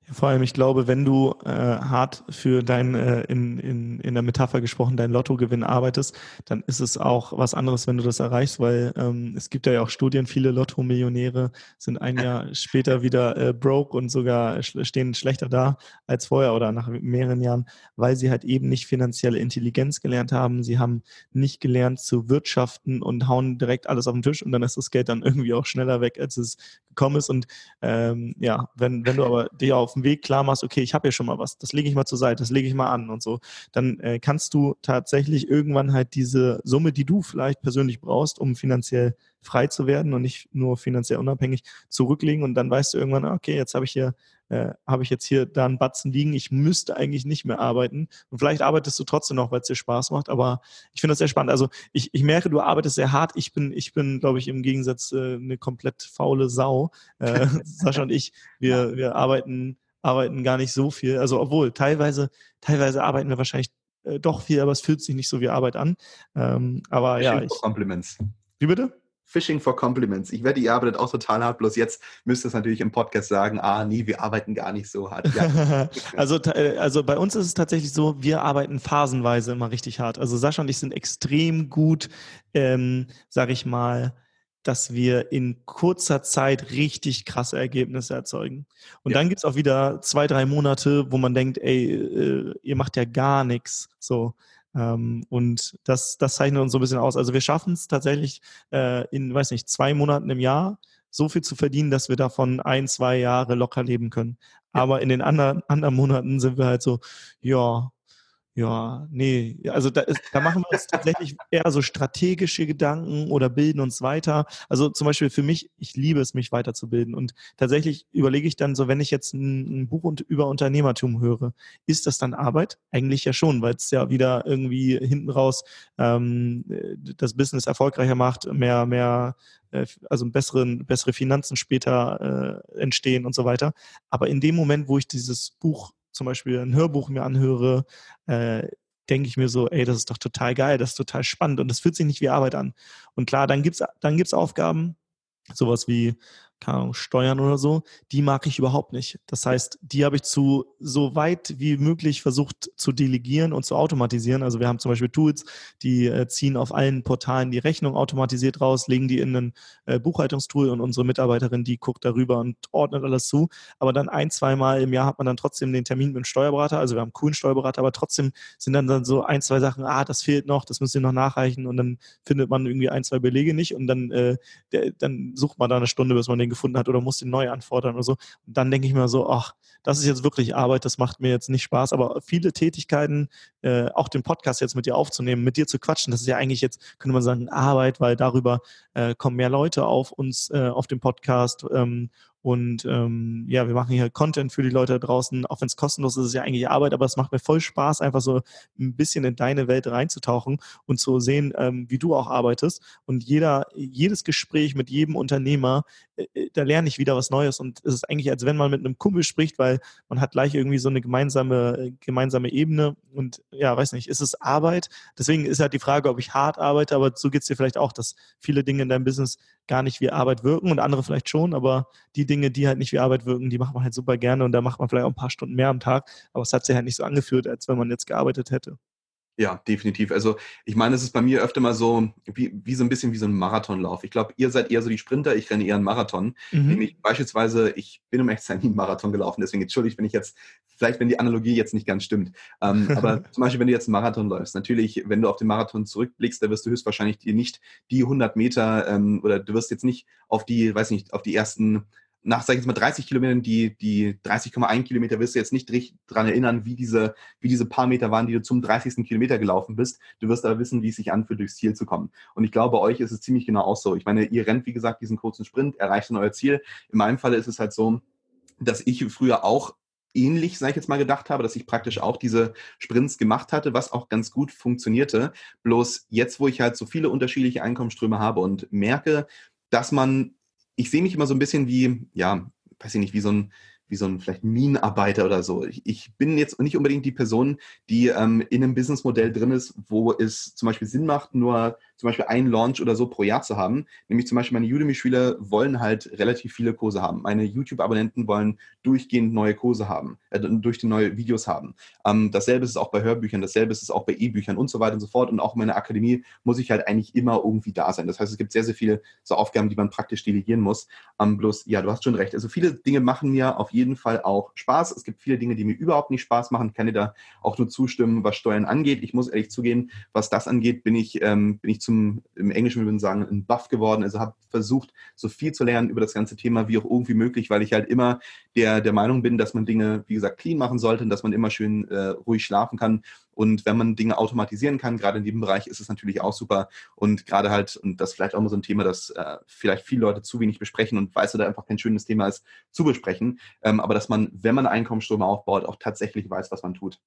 Vor allem, ich glaube, wenn du äh, hart für dein, äh, in, in, in der Metapher gesprochen, dein Lottogewinn arbeitest, dann ist es auch was anderes, wenn du das erreichst, weil ähm, es gibt ja auch Studien, viele Lotto-Millionäre sind ein Jahr später wieder äh, broke und sogar stehen schlechter da als vorher oder nach mehreren Jahren, weil sie halt eben nicht finanzielle Intelligenz gelernt haben. Sie haben nicht gelernt zu wirtschaften und hauen direkt alles auf den Tisch und dann ist das Geld dann irgendwie auch schneller weg, als es gekommen ist. Und ähm, ja, wenn, wenn du aber dir auf dem Weg klar machst, okay, ich habe hier schon mal was, das lege ich mal zur Seite, das lege ich mal an und so, dann äh, kannst du tatsächlich irgendwann halt diese Summe, die du vielleicht persönlich brauchst, um finanziell frei zu werden und nicht nur finanziell unabhängig zurücklegen und dann weißt du irgendwann, okay, jetzt habe ich hier äh, habe ich jetzt hier da einen Batzen liegen, ich müsste eigentlich nicht mehr arbeiten. Und vielleicht arbeitest du trotzdem noch, weil es dir Spaß macht, aber ich finde das sehr spannend. Also ich, ich merke, du arbeitest sehr hart. Ich bin, ich bin, glaube ich, im Gegensatz äh, eine komplett faule Sau. Äh, Sascha und ich, wir, wir arbeiten arbeiten gar nicht so viel. Also obwohl, teilweise, teilweise arbeiten wir wahrscheinlich äh, doch viel, aber es fühlt sich nicht so wie Arbeit an. Ähm, aber Fishing ja. Ich, for Compliments. Wie bitte? Fishing for Compliments. Ich werde, ihr arbeitet auch total hart, bloß jetzt müsst ihr es natürlich im Podcast sagen, ah, nee, wir arbeiten gar nicht so hart. Ja. also, äh, also bei uns ist es tatsächlich so, wir arbeiten phasenweise immer richtig hart. Also Sascha und ich sind extrem gut, ähm, sag ich mal, dass wir in kurzer Zeit richtig krasse Ergebnisse erzeugen. Und ja. dann gibt es auch wieder zwei, drei Monate, wo man denkt, ey, äh, ihr macht ja gar nichts. So. Ähm, und das, das zeichnet uns so ein bisschen aus. Also wir schaffen es tatsächlich äh, in, weiß nicht, zwei Monaten im Jahr so viel zu verdienen, dass wir davon ein, zwei Jahre locker leben können. Aber in den anderen, anderen Monaten sind wir halt so, ja, ja, nee, also da, ist, da machen wir uns tatsächlich eher so strategische Gedanken oder bilden uns weiter. Also zum Beispiel für mich, ich liebe es, mich weiterzubilden. Und tatsächlich überlege ich dann so, wenn ich jetzt ein, ein Buch über Unternehmertum höre, ist das dann Arbeit? Eigentlich ja schon, weil es ja wieder irgendwie hinten raus ähm, das Business erfolgreicher macht, mehr, mehr äh, also besseren, bessere Finanzen später äh, entstehen und so weiter. Aber in dem Moment, wo ich dieses Buch zum Beispiel ein Hörbuch mir anhöre, äh, denke ich mir so, ey, das ist doch total geil, das ist total spannend und das fühlt sich nicht wie Arbeit an. Und klar, dann gibt's dann gibt's Aufgaben, sowas wie keine Ahnung, Steuern oder so, die mag ich überhaupt nicht. Das heißt, die habe ich zu so weit wie möglich versucht zu delegieren und zu automatisieren. Also wir haben zum Beispiel Tools, die äh, ziehen auf allen Portalen die Rechnung automatisiert raus, legen die in ein äh, Buchhaltungstool und unsere Mitarbeiterin, die guckt darüber und ordnet alles zu. Aber dann ein, zweimal im Jahr hat man dann trotzdem den Termin mit dem Steuerberater. Also wir haben einen coolen Steuerberater, aber trotzdem sind dann, dann so ein, zwei Sachen, ah, das fehlt noch, das müsst ihr noch nachreichen und dann findet man irgendwie ein, zwei Belege nicht und dann, äh, der, dann sucht man da eine Stunde, bis man den den gefunden hat oder muss den neu anfordern oder so. Und dann denke ich mir so, ach, das ist jetzt wirklich Arbeit, das macht mir jetzt nicht Spaß. Aber viele Tätigkeiten, äh, auch den Podcast jetzt mit dir aufzunehmen, mit dir zu quatschen, das ist ja eigentlich jetzt, könnte man sagen, Arbeit, weil darüber äh, kommen mehr Leute auf uns, äh, auf dem Podcast ähm, und ähm, ja, wir machen hier Content für die Leute da draußen. Auch wenn es kostenlos ist, ist es ja eigentlich Arbeit, aber es macht mir voll Spaß, einfach so ein bisschen in deine Welt reinzutauchen und zu sehen, ähm, wie du auch arbeitest. Und jeder, jedes Gespräch mit jedem Unternehmer, äh, äh, da lerne ich wieder was Neues. Und es ist eigentlich, als wenn man mit einem Kumpel spricht, weil man hat gleich irgendwie so eine gemeinsame, gemeinsame Ebene. Und ja, weiß nicht, ist es Arbeit? Deswegen ist halt die Frage, ob ich hart arbeite, aber so geht es dir vielleicht auch, dass viele Dinge in deinem Business gar nicht wie Arbeit wirken und andere vielleicht schon, aber die Dinge, die halt nicht wie Arbeit wirken, die macht man halt super gerne und da macht man vielleicht auch ein paar Stunden mehr am Tag, aber es hat sich halt nicht so angefühlt, als wenn man jetzt gearbeitet hätte. Ja, definitiv. Also ich meine, es ist bei mir öfter mal so, wie, wie so ein bisschen wie so ein Marathonlauf. Ich glaube, ihr seid eher so die Sprinter, ich renne eher einen Marathon. Mhm. Nämlich beispielsweise, ich bin um echt nie einen Marathon gelaufen, deswegen entschuldigt, wenn ich jetzt, vielleicht wenn die Analogie jetzt nicht ganz stimmt. Ähm, aber zum Beispiel, wenn du jetzt einen Marathon läufst, natürlich, wenn du auf den Marathon zurückblickst, da wirst du höchstwahrscheinlich dir nicht die 100 Meter ähm, oder du wirst jetzt nicht auf die, weiß nicht, auf die ersten nach, sag ich jetzt mal, 30 Kilometern, die, die 30,1 Kilometer wirst du jetzt nicht dran erinnern, wie diese, wie diese paar Meter waren, die du zum 30. Kilometer gelaufen bist. Du wirst aber wissen, wie es sich anfühlt, durchs Ziel zu kommen. Und ich glaube, bei euch ist es ziemlich genau auch so. Ich meine, ihr rennt, wie gesagt, diesen kurzen Sprint, erreicht dann euer Ziel. In meinem Fall ist es halt so, dass ich früher auch ähnlich, sage ich jetzt mal, gedacht habe, dass ich praktisch auch diese Sprints gemacht hatte, was auch ganz gut funktionierte. Bloß jetzt, wo ich halt so viele unterschiedliche Einkommensströme habe und merke, dass man ich sehe mich immer so ein bisschen wie, ja, weiß ich nicht, wie so ein, wie so ein vielleicht Minenarbeiter oder so. Ich, ich bin jetzt nicht unbedingt die Person, die ähm, in einem Businessmodell drin ist, wo es zum Beispiel Sinn macht, nur zum Beispiel einen Launch oder so pro Jahr zu haben. Nämlich zum Beispiel meine Udemy-Schüler wollen halt relativ viele Kurse haben. Meine YouTube-Abonnenten wollen durchgehend neue Kurse haben, äh, durch die neue Videos haben. Ähm, dasselbe ist es auch bei Hörbüchern, dasselbe ist es auch bei E-Büchern und so weiter und so fort. Und auch in meiner Akademie muss ich halt eigentlich immer irgendwie da sein. Das heißt, es gibt sehr, sehr viele so Aufgaben, die man praktisch delegieren muss. Ähm, bloß, ja, du hast schon recht. Also viele Dinge machen mir auf jeden Fall auch Spaß. Es gibt viele Dinge, die mir überhaupt nicht Spaß machen. Ich kann dir da auch nur zustimmen, was Steuern angeht. Ich muss ehrlich zugeben, was das angeht, bin ich, ähm, bin ich zum, im Englischen würde man sagen, ein Buff geworden. Also habe versucht, so viel zu lernen über das ganze Thema wie auch irgendwie möglich, weil ich halt immer der, der Meinung bin, dass man Dinge, wie gesagt, clean machen sollte und dass man immer schön äh, ruhig schlafen kann. Und wenn man Dinge automatisieren kann, gerade in diesem Bereich, ist es natürlich auch super. Und gerade halt, und das vielleicht auch mal so ein Thema, das äh, vielleicht viele Leute zu wenig besprechen und weiß, oder einfach kein schönes Thema ist, zu besprechen. Ähm, aber dass man, wenn man Einkommensströme aufbaut, auch tatsächlich weiß, was man tut.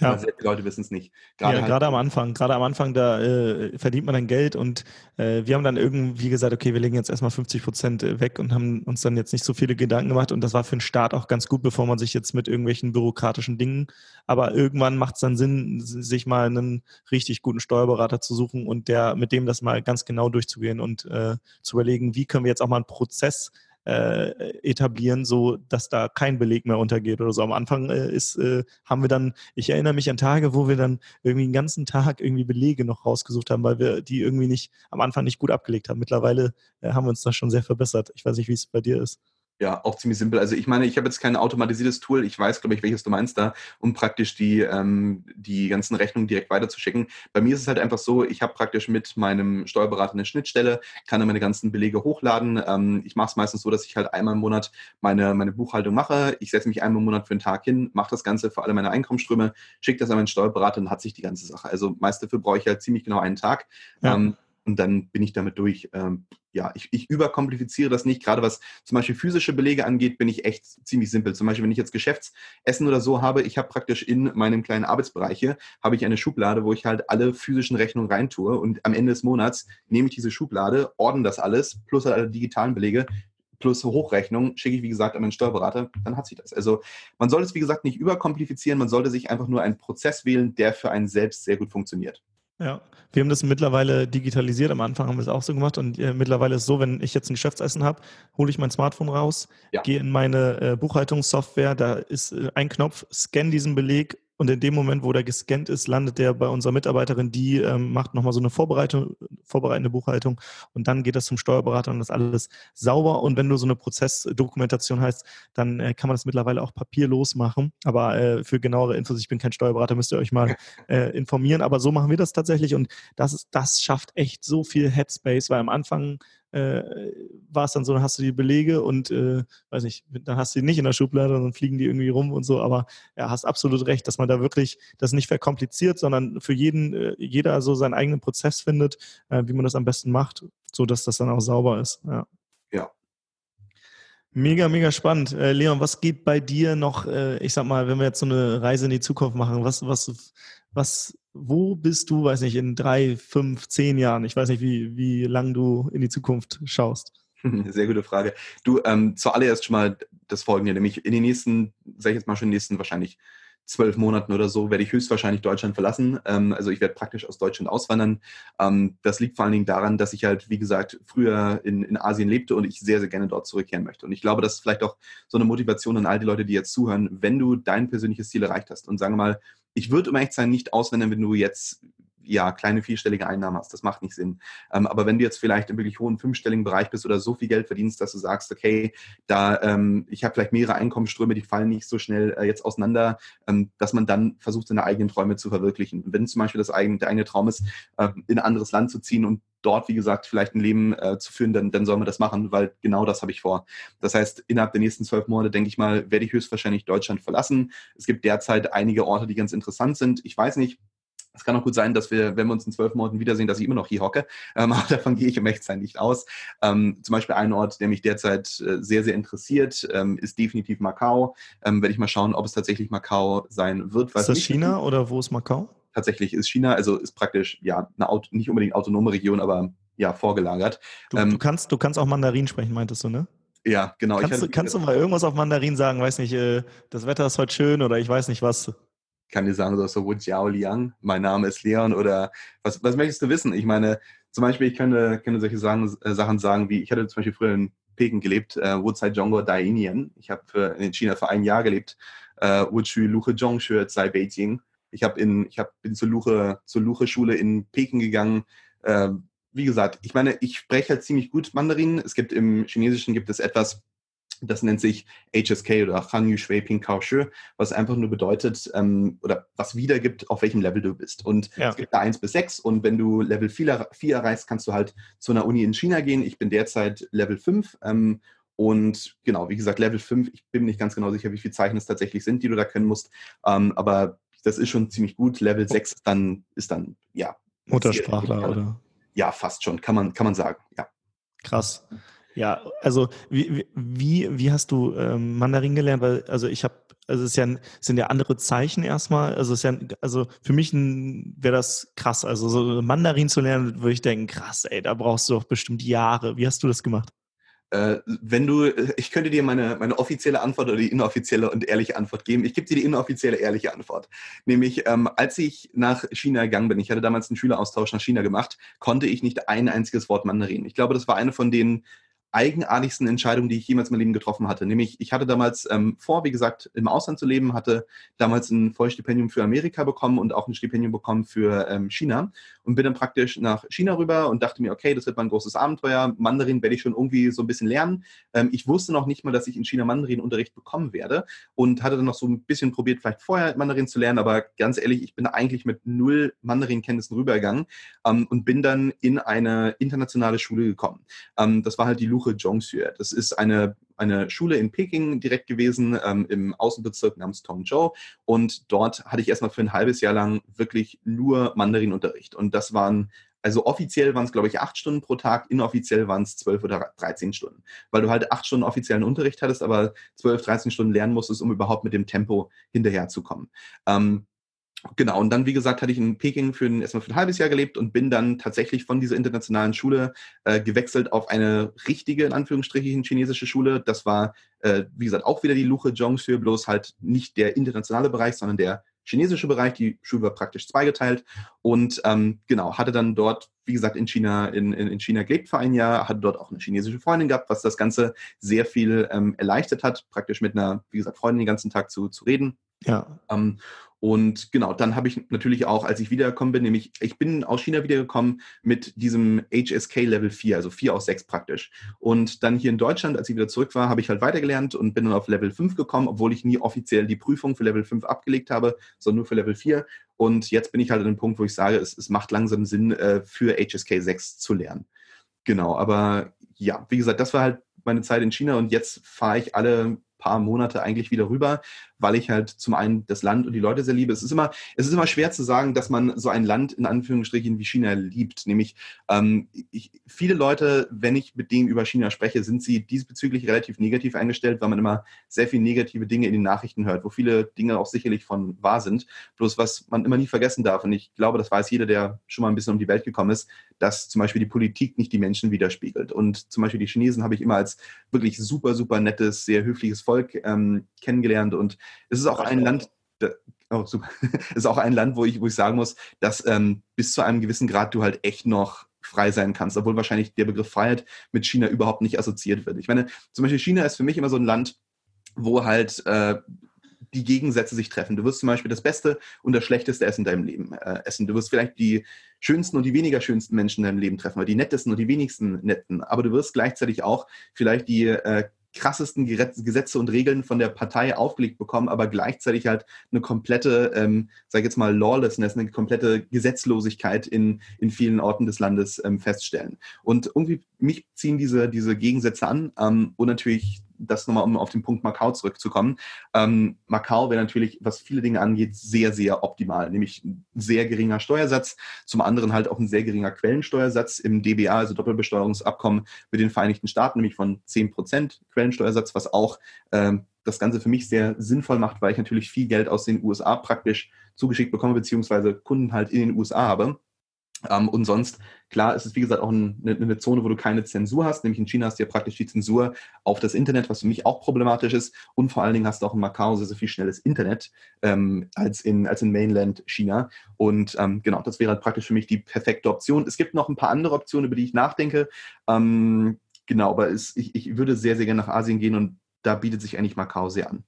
Ja. Sehr viele Leute wissen es nicht. Gerade ja, halt gerade am Anfang. Gerade am Anfang, da äh, verdient man dann Geld und äh, wir haben dann irgendwie gesagt, okay, wir legen jetzt erstmal 50 Prozent äh, weg und haben uns dann jetzt nicht so viele Gedanken gemacht und das war für den Start auch ganz gut, bevor man sich jetzt mit irgendwelchen bürokratischen Dingen, aber irgendwann macht es dann Sinn, sich mal einen richtig guten Steuerberater zu suchen und der, mit dem das mal ganz genau durchzugehen und äh, zu überlegen, wie können wir jetzt auch mal einen Prozess äh, etablieren, so dass da kein Beleg mehr untergeht oder so. Am Anfang äh, ist, äh, haben wir dann, ich erinnere mich an Tage, wo wir dann irgendwie den ganzen Tag irgendwie Belege noch rausgesucht haben, weil wir die irgendwie nicht am Anfang nicht gut abgelegt haben. Mittlerweile äh, haben wir uns da schon sehr verbessert. Ich weiß nicht, wie es bei dir ist. Ja, auch ziemlich simpel. Also ich meine, ich habe jetzt kein automatisiertes Tool. Ich weiß, glaube ich, welches du meinst da, um praktisch die, ähm, die ganzen Rechnungen direkt weiterzuschicken. Bei mir ist es halt einfach so, ich habe praktisch mit meinem Steuerberater eine Schnittstelle, kann dann meine ganzen Belege hochladen. Ähm, ich mache es meistens so, dass ich halt einmal im Monat meine, meine Buchhaltung mache. Ich setze mich einmal im Monat für einen Tag hin, mache das Ganze für alle meine Einkommensströme, schicke das an meinen Steuerberater und hat sich die ganze Sache. Also meist dafür brauche ich halt ziemlich genau einen Tag. Ja. Ähm, und dann bin ich damit durch. Ähm, ja, ich, ich überkompliziere das nicht. Gerade was zum Beispiel physische Belege angeht, bin ich echt ziemlich simpel. Zum Beispiel, wenn ich jetzt Geschäftsessen oder so habe, ich habe praktisch in meinem kleinen Arbeitsbereich habe ich eine Schublade, wo ich halt alle physischen Rechnungen reintue und am Ende des Monats nehme ich diese Schublade, ordne das alles, plus halt alle digitalen Belege, plus Hochrechnung, schicke ich, wie gesagt, an meinen Steuerberater, dann hat sich das. Also man sollte es, wie gesagt, nicht überkomplizieren, man sollte sich einfach nur einen Prozess wählen, der für einen selbst sehr gut funktioniert. Ja, wir haben das mittlerweile digitalisiert. Am Anfang haben wir es auch so gemacht und äh, mittlerweile ist es so, wenn ich jetzt ein Geschäftsessen habe, hole ich mein Smartphone raus, ja. gehe in meine äh, Buchhaltungssoftware, da ist äh, ein Knopf, scanne diesen Beleg und in dem Moment, wo der gescannt ist, landet der bei unserer Mitarbeiterin, die ähm, macht nochmal so eine Vorbereitung, vorbereitende Buchhaltung und dann geht das zum Steuerberater und das alles sauber. Und wenn du so eine Prozessdokumentation hast, dann äh, kann man das mittlerweile auch papierlos machen. Aber äh, für genauere Infos, ich bin kein Steuerberater, müsst ihr euch mal äh, informieren. Aber so machen wir das tatsächlich und das, ist, das schafft echt so viel Headspace, weil am Anfang äh, war es dann so, dann hast du die Belege und äh, weiß nicht, dann hast du die nicht in der Schublade, dann fliegen die irgendwie rum und so, aber ja, hast absolut recht, dass man da wirklich das nicht verkompliziert, sondern für jeden, äh, jeder so seinen eigenen Prozess findet, äh, wie man das am besten macht, so dass das dann auch sauber ist. Ja. ja. Mega, mega spannend. Äh, Leon, was geht bei dir noch, äh, ich sag mal, wenn wir jetzt so eine Reise in die Zukunft machen, was, was, was wo bist du, weiß nicht, in drei, fünf, zehn Jahren? Ich weiß nicht, wie, wie lang du in die Zukunft schaust. Sehr gute Frage. Du, ähm, zuallererst schon mal das Folgende, nämlich in den nächsten, sag ich jetzt mal schon, in den nächsten wahrscheinlich zwölf Monaten oder so werde ich höchstwahrscheinlich Deutschland verlassen. Ähm, also ich werde praktisch aus Deutschland auswandern. Ähm, das liegt vor allen Dingen daran, dass ich halt, wie gesagt, früher in, in Asien lebte und ich sehr, sehr gerne dort zurückkehren möchte. Und ich glaube, das ist vielleicht auch so eine Motivation an all die Leute, die jetzt zuhören, wenn du dein persönliches Ziel erreicht hast und sagen wir mal, ich würde um ehrlich sein nicht auswandern, wenn du jetzt ja, kleine vierstellige Einnahmen hast. Das macht nicht Sinn. Ähm, aber wenn du jetzt vielleicht im wirklich hohen fünfstelligen Bereich bist oder so viel Geld verdienst, dass du sagst, okay, da ähm, ich habe vielleicht mehrere Einkommensströme, die fallen nicht so schnell äh, jetzt auseinander, ähm, dass man dann versucht, seine eigenen Träume zu verwirklichen. Wenn zum Beispiel das eigene, der eigene Traum ist, äh, in ein anderes Land zu ziehen und dort, wie gesagt, vielleicht ein Leben äh, zu führen, dann, dann soll man das machen, weil genau das habe ich vor. Das heißt, innerhalb der nächsten zwölf Monate, denke ich mal, werde ich höchstwahrscheinlich Deutschland verlassen. Es gibt derzeit einige Orte, die ganz interessant sind. Ich weiß nicht, es kann auch gut sein, dass wir, wenn wir uns in zwölf Monaten wiedersehen, dass ich immer noch hier hocke. Ähm, aber davon gehe ich im Echtzeit nicht aus. Ähm, zum Beispiel ein Ort, der mich derzeit äh, sehr, sehr interessiert, ähm, ist definitiv Macau. Ähm, werde ich mal schauen, ob es tatsächlich Macau sein wird. Ist das China oder wo ist Macau? Tatsächlich ist China, also ist praktisch ja eine Auto, nicht unbedingt autonome Region, aber ja vorgelagert. Du, ähm, du, kannst, du kannst auch Mandarin sprechen, meintest du, ne? Ja, genau. Kannst, du, kannst du mal irgendwas auf Mandarin sagen? Weiß nicht, äh, das Wetter ist heute schön oder ich weiß nicht was kann dir sagen, so, so Wu Jiao Liang, mein Name ist Leon oder was, was möchtest du wissen? Ich meine, zum Beispiel, ich könnte, könnte solche Sachen, äh, Sachen sagen, wie ich hatte zum Beispiel früher in Peking gelebt, äh, Wu Zai Zhongguo Dai Inian. Ich habe in China für ein Jahr gelebt, äh, Wu Chu Luche Zhongxue Zai Beijing. Ich habe in, ich hab, bin zur Luche, zur Luche Schule in Peking gegangen. Äh, wie gesagt, ich meine, ich spreche halt ziemlich gut Mandarin. Es gibt im Chinesischen gibt es etwas, das nennt sich HSK oder Hanyu Shui Ping Kao Shi, was einfach nur bedeutet ähm, oder was wiedergibt, auf welchem Level du bist. Und ja. es gibt da 1 bis 6 und wenn du Level 4, 4 erreichst, kannst du halt zu einer Uni in China gehen. Ich bin derzeit Level 5 ähm, und genau, wie gesagt, Level 5, ich bin nicht ganz genau sicher, wie viele Zeichen es tatsächlich sind, die du da können musst, ähm, aber das ist schon ziemlich gut. Level 6 ist dann, ist dann ja. Muttersprachler, oder? Ja, fast schon, kann man, kann man sagen, ja. Krass. Ja, also wie, wie, wie hast du ähm, Mandarin gelernt? Weil, also ich habe, also es, ja, sind ja andere Zeichen erstmal. Also es ist ja, also für mich wäre das krass. Also so Mandarin zu lernen, würde ich denken, krass, ey, da brauchst du doch bestimmt Jahre. Wie hast du das gemacht? Äh, wenn du, ich könnte dir meine, meine offizielle Antwort oder die inoffizielle und ehrliche Antwort geben. Ich gebe dir die inoffizielle, ehrliche Antwort. Nämlich, ähm, als ich nach China gegangen bin, ich hatte damals einen Schüleraustausch nach China gemacht, konnte ich nicht ein einziges Wort Mandarin. Ich glaube, das war eine von den eigenartigsten Entscheidungen, die ich jemals in meinem Leben getroffen hatte. Nämlich, ich hatte damals ähm, vor, wie gesagt, im Ausland zu leben, hatte damals ein Vollstipendium für Amerika bekommen und auch ein Stipendium bekommen für ähm, China und bin dann praktisch nach China rüber und dachte mir, okay, das wird mal ein großes Abenteuer. Mandarin werde ich schon irgendwie so ein bisschen lernen. Ähm, ich wusste noch nicht mal, dass ich in China Mandarin-Unterricht bekommen werde und hatte dann noch so ein bisschen probiert, vielleicht vorher Mandarin zu lernen, aber ganz ehrlich, ich bin eigentlich mit null Mandarin-Kenntnissen rübergegangen ähm, und bin dann in eine internationale Schule gekommen. Ähm, das war halt die Luche Zhongxue. Das ist eine eine Schule in Peking direkt gewesen, ähm, im Außenbezirk namens Tongzhou. Und dort hatte ich erstmal für ein halbes Jahr lang wirklich nur Mandarinunterricht. Und das waren also offiziell waren es, glaube ich, acht Stunden pro Tag, inoffiziell waren es zwölf oder dreizehn Stunden. Weil du halt acht Stunden offiziellen Unterricht hattest, aber zwölf, dreizehn Stunden lernen musstest, um überhaupt mit dem Tempo hinterherzukommen. Ähm, Genau, und dann, wie gesagt, hatte ich in Peking für ein, erstmal für ein halbes Jahr gelebt und bin dann tatsächlich von dieser internationalen Schule äh, gewechselt auf eine richtige, in Anführungsstrichen, chinesische Schule. Das war, äh, wie gesagt, auch wieder die Luche Zhongxue, bloß halt nicht der internationale Bereich, sondern der chinesische Bereich. Die Schule war praktisch zweigeteilt und ähm, genau, hatte dann dort, wie gesagt, in China, in, in, in China gelebt für ein Jahr, hatte dort auch eine chinesische Freundin gehabt, was das Ganze sehr viel ähm, erleichtert hat, praktisch mit einer, wie gesagt, Freundin den ganzen Tag zu, zu reden. Ja. Ähm, und genau, dann habe ich natürlich auch, als ich wiedergekommen bin, nämlich ich bin aus China wiedergekommen mit diesem HSK Level 4, also 4 aus 6 praktisch. Und dann hier in Deutschland, als ich wieder zurück war, habe ich halt weitergelernt und bin dann auf Level 5 gekommen, obwohl ich nie offiziell die Prüfung für Level 5 abgelegt habe, sondern nur für Level 4. Und jetzt bin ich halt an dem Punkt, wo ich sage, es, es macht langsam Sinn, äh, für HSK 6 zu lernen. Genau, aber ja, wie gesagt, das war halt meine Zeit in China und jetzt fahre ich alle paar Monate eigentlich wieder rüber, weil ich halt zum einen das Land und die Leute sehr liebe. Es ist immer, es ist immer schwer zu sagen, dass man so ein Land in Anführungsstrichen wie China liebt. Nämlich ähm, ich, viele Leute, wenn ich mit denen über China spreche, sind sie diesbezüglich relativ negativ eingestellt, weil man immer sehr viele negative Dinge in den Nachrichten hört, wo viele Dinge auch sicherlich von wahr sind. Bloß was man immer nie vergessen darf, und ich glaube, das weiß jeder, der schon mal ein bisschen um die Welt gekommen ist, dass zum Beispiel die Politik nicht die Menschen widerspiegelt. Und zum Beispiel die Chinesen habe ich immer als wirklich super, super nettes, sehr höfliches Volk ähm, kennengelernt und es ist auch ein Land, oh, super. es ist auch ein Land, wo ich, wo ich sagen muss, dass ähm, bis zu einem gewissen Grad du halt echt noch frei sein kannst, obwohl wahrscheinlich der Begriff Freiheit mit China überhaupt nicht assoziiert wird. Ich meine, zum Beispiel China ist für mich immer so ein Land, wo halt äh, die Gegensätze sich treffen. Du wirst zum Beispiel das Beste und das Schlechteste Essen in deinem Leben äh, essen. Du wirst vielleicht die schönsten und die weniger schönsten Menschen in deinem Leben treffen, oder die nettesten und die wenigsten netten. Aber du wirst gleichzeitig auch vielleicht die äh, krassesten Gesetze und Regeln von der Partei aufgelegt bekommen, aber gleichzeitig halt eine komplette, ähm, sag ich jetzt mal, Lawlessness, eine komplette Gesetzlosigkeit in, in vielen Orten des Landes ähm, feststellen. Und irgendwie mich ziehen diese, diese Gegensätze an ähm, und natürlich das nochmal, um auf den Punkt Macau zurückzukommen. Ähm, Macau wäre natürlich, was viele Dinge angeht, sehr, sehr optimal, nämlich ein sehr geringer Steuersatz, zum anderen halt auch ein sehr geringer Quellensteuersatz im DBA, also Doppelbesteuerungsabkommen mit den Vereinigten Staaten, nämlich von 10% Quellensteuersatz, was auch ähm, das Ganze für mich sehr sinnvoll macht, weil ich natürlich viel Geld aus den USA praktisch zugeschickt bekomme, beziehungsweise Kunden halt in den USA habe. Ähm, und sonst, klar, ist es wie gesagt auch eine, eine, Zone, wo du keine Zensur hast. Nämlich in China hast du ja praktisch die Zensur auf das Internet, was für mich auch problematisch ist. Und vor allen Dingen hast du auch in Macau sehr, sehr viel schnelles Internet ähm, als, in, als in Mainland China. Und ähm, genau, das wäre halt praktisch für mich die perfekte Option. Es gibt noch ein paar andere Optionen, über die ich nachdenke. Ähm, genau, aber es, ich, ich würde sehr, sehr gerne nach Asien gehen und da bietet sich eigentlich Macau sehr an.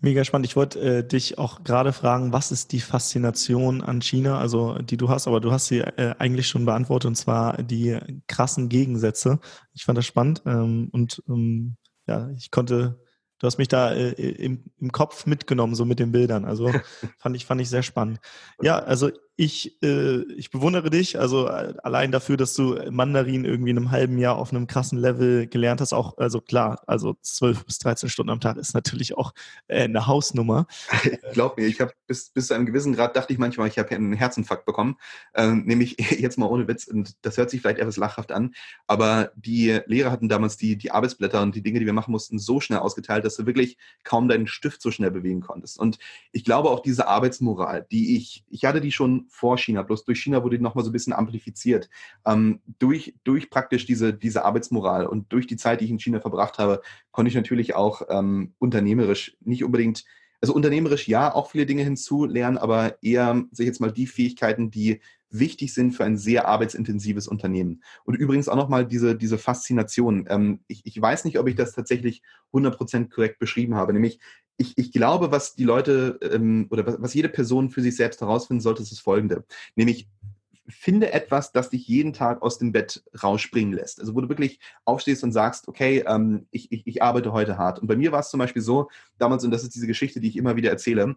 Mega spannend. Ich wollte äh, dich auch gerade fragen, was ist die Faszination an China, also die du hast, aber du hast sie äh, eigentlich schon beantwortet, und zwar die krassen Gegensätze. Ich fand das spannend ähm, und ähm, ja, ich konnte du hast mich da äh, im, im Kopf mitgenommen, so mit den Bildern. Also fand ich, fand ich sehr spannend. Ja, also ich, äh, ich bewundere dich, also äh, allein dafür, dass du Mandarin irgendwie in einem halben Jahr auf einem krassen Level gelernt hast. Auch, also klar, also 12 bis 13 Stunden am Tag ist natürlich auch äh, eine Hausnummer. Glaub mir, ich habe bis, bis zu einem gewissen Grad dachte ich manchmal, ich habe einen Herzinfarkt bekommen. Ähm, nämlich jetzt mal ohne Witz, und das hört sich vielleicht etwas lachhaft an, aber die Lehrer hatten damals die, die Arbeitsblätter und die Dinge, die wir machen mussten, so schnell ausgeteilt, dass du wirklich kaum deinen Stift so schnell bewegen konntest. Und ich glaube auch diese Arbeitsmoral, die ich, ich hatte die schon vor China, bloß durch China wurde die nochmal so ein bisschen amplifiziert. Ähm, durch, durch praktisch diese, diese Arbeitsmoral und durch die Zeit, die ich in China verbracht habe, konnte ich natürlich auch ähm, unternehmerisch nicht unbedingt also unternehmerisch ja, auch viele Dinge hinzulernen, aber eher, sage ich jetzt mal, die Fähigkeiten, die wichtig sind für ein sehr arbeitsintensives Unternehmen. Und übrigens auch nochmal diese, diese Faszination. Ähm, ich, ich weiß nicht, ob ich das tatsächlich 100% korrekt beschrieben habe. Nämlich, ich, ich glaube, was die Leute ähm, oder was, was jede Person für sich selbst herausfinden sollte, ist das Folgende. Nämlich, finde etwas, das dich jeden Tag aus dem Bett rausspringen lässt. Also wo du wirklich aufstehst und sagst, okay, ähm, ich, ich, ich arbeite heute hart. Und bei mir war es zum Beispiel so, damals, und das ist diese Geschichte, die ich immer wieder erzähle,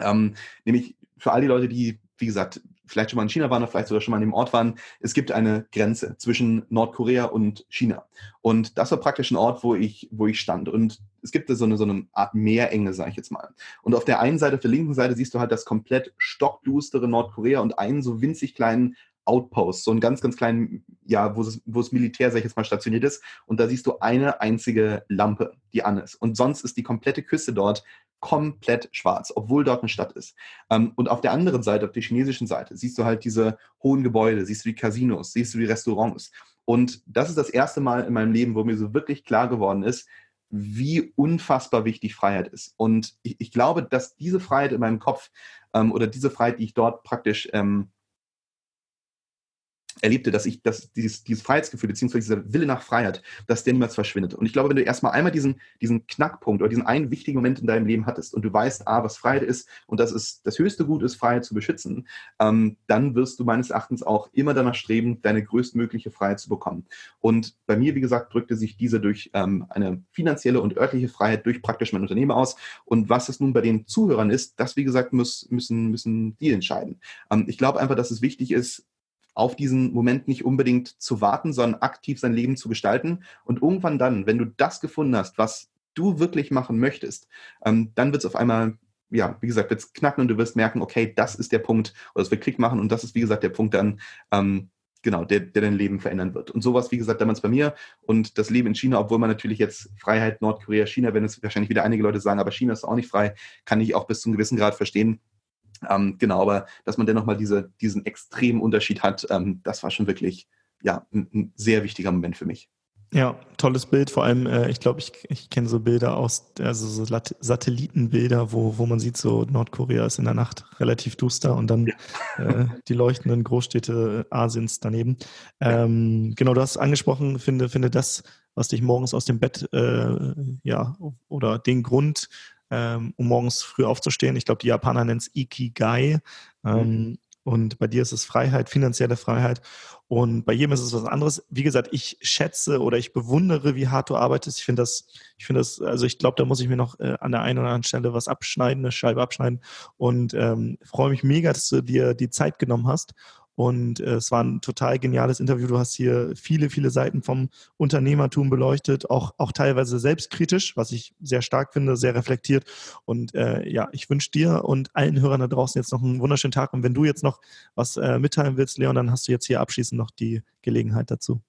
ähm, nämlich für all die Leute, die, wie gesagt, vielleicht schon mal in China waren oder vielleicht sogar schon mal an dem Ort waren, es gibt eine Grenze zwischen Nordkorea und China. Und das war praktisch ein Ort, wo ich, wo ich stand. Und es gibt so eine, so eine Art Meerenge, sage ich jetzt mal. Und auf der einen Seite, auf der linken Seite, siehst du halt das komplett stockdustere Nordkorea und einen so winzig kleinen Outpost, so einen ganz, ganz kleinen, ja, wo es, wo es Militär, sag ich jetzt mal, stationiert ist. Und da siehst du eine einzige Lampe, die an ist. Und sonst ist die komplette Küste dort komplett schwarz, obwohl dort eine Stadt ist. Ähm, und auf der anderen Seite, auf der chinesischen Seite, siehst du halt diese hohen Gebäude, siehst du die Casinos, siehst du die Restaurants. Und das ist das erste Mal in meinem Leben, wo mir so wirklich klar geworden ist, wie unfassbar wichtig Freiheit ist. Und ich, ich glaube, dass diese Freiheit in meinem Kopf ähm, oder diese Freiheit, die ich dort praktisch ähm, erlebte, dass ich, dass dieses, dieses Freiheitsgefühl, beziehungsweise dieser Wille nach Freiheit, dass der niemals verschwindet. Und ich glaube, wenn du erstmal einmal diesen, diesen Knackpunkt oder diesen einen wichtigen Moment in deinem Leben hattest und du weißt, ah, was Freiheit ist und das ist das höchste Gut ist, Freiheit zu beschützen, ähm, dann wirst du meines Erachtens auch immer danach streben, deine größtmögliche Freiheit zu bekommen. Und bei mir, wie gesagt, drückte sich diese durch ähm, eine finanzielle und örtliche Freiheit durch praktisch mein Unternehmen aus. Und was es nun bei den Zuhörern ist, das, wie gesagt, muss, müssen, müssen die entscheiden. Ähm, ich glaube einfach, dass es wichtig ist, auf diesen Moment nicht unbedingt zu warten, sondern aktiv sein Leben zu gestalten. Und irgendwann dann, wenn du das gefunden hast, was du wirklich machen möchtest, ähm, dann wird es auf einmal, ja, wie gesagt, wird es knacken und du wirst merken, okay, das ist der Punkt, oder es wird Klick machen und das ist, wie gesagt, der Punkt dann, ähm, genau, der, der dein Leben verändern wird. Und sowas, wie gesagt, damals bei mir und das Leben in China, obwohl man natürlich jetzt Freiheit Nordkorea, China, wenn es wahrscheinlich wieder einige Leute sagen, aber China ist auch nicht frei, kann ich auch bis zu einem gewissen Grad verstehen. Ähm, genau, aber dass man dennoch mal diese, diesen extremen Unterschied hat, ähm, das war schon wirklich ja, ein, ein, sehr wichtiger Moment für mich. Ja, tolles Bild. Vor allem, äh, ich glaube, ich, ich kenne so Bilder aus, also so Satellitenbilder, wo, wo man sieht, so Nordkorea ist in der Nacht relativ duster und dann ja. äh, die leuchtenden Großstädte Asiens daneben. Ähm, genau, du hast angesprochen, finde, finde das, was dich morgens aus dem Bett, äh, ja, oder den Grund ähm, um morgens früh aufzustehen. Ich glaube, die Japaner nennen es Ikigai. Ähm, mhm. Und bei dir ist es Freiheit, finanzielle Freiheit. Und bei jedem ist es was anderes. Wie gesagt, ich schätze oder ich bewundere, wie hart du arbeitest. Ich finde das, ich finde das, also ich glaube, da muss ich mir noch äh, an der einen oder anderen Stelle was abschneiden, eine Scheibe abschneiden. Und ähm, freue mich mega, dass du dir die Zeit genommen hast. Und äh, es war ein total geniales Interview. Du hast hier viele, viele Seiten vom Unternehmertum beleuchtet, auch, auch teilweise selbstkritisch, was ich sehr stark finde, sehr reflektiert. Und äh, ja, ich wünsche dir und allen Hörern da draußen jetzt noch einen wunderschönen Tag. Und wenn du jetzt noch was äh, mitteilen willst, Leon, dann hast du jetzt hier abschließend noch die Gelegenheit dazu.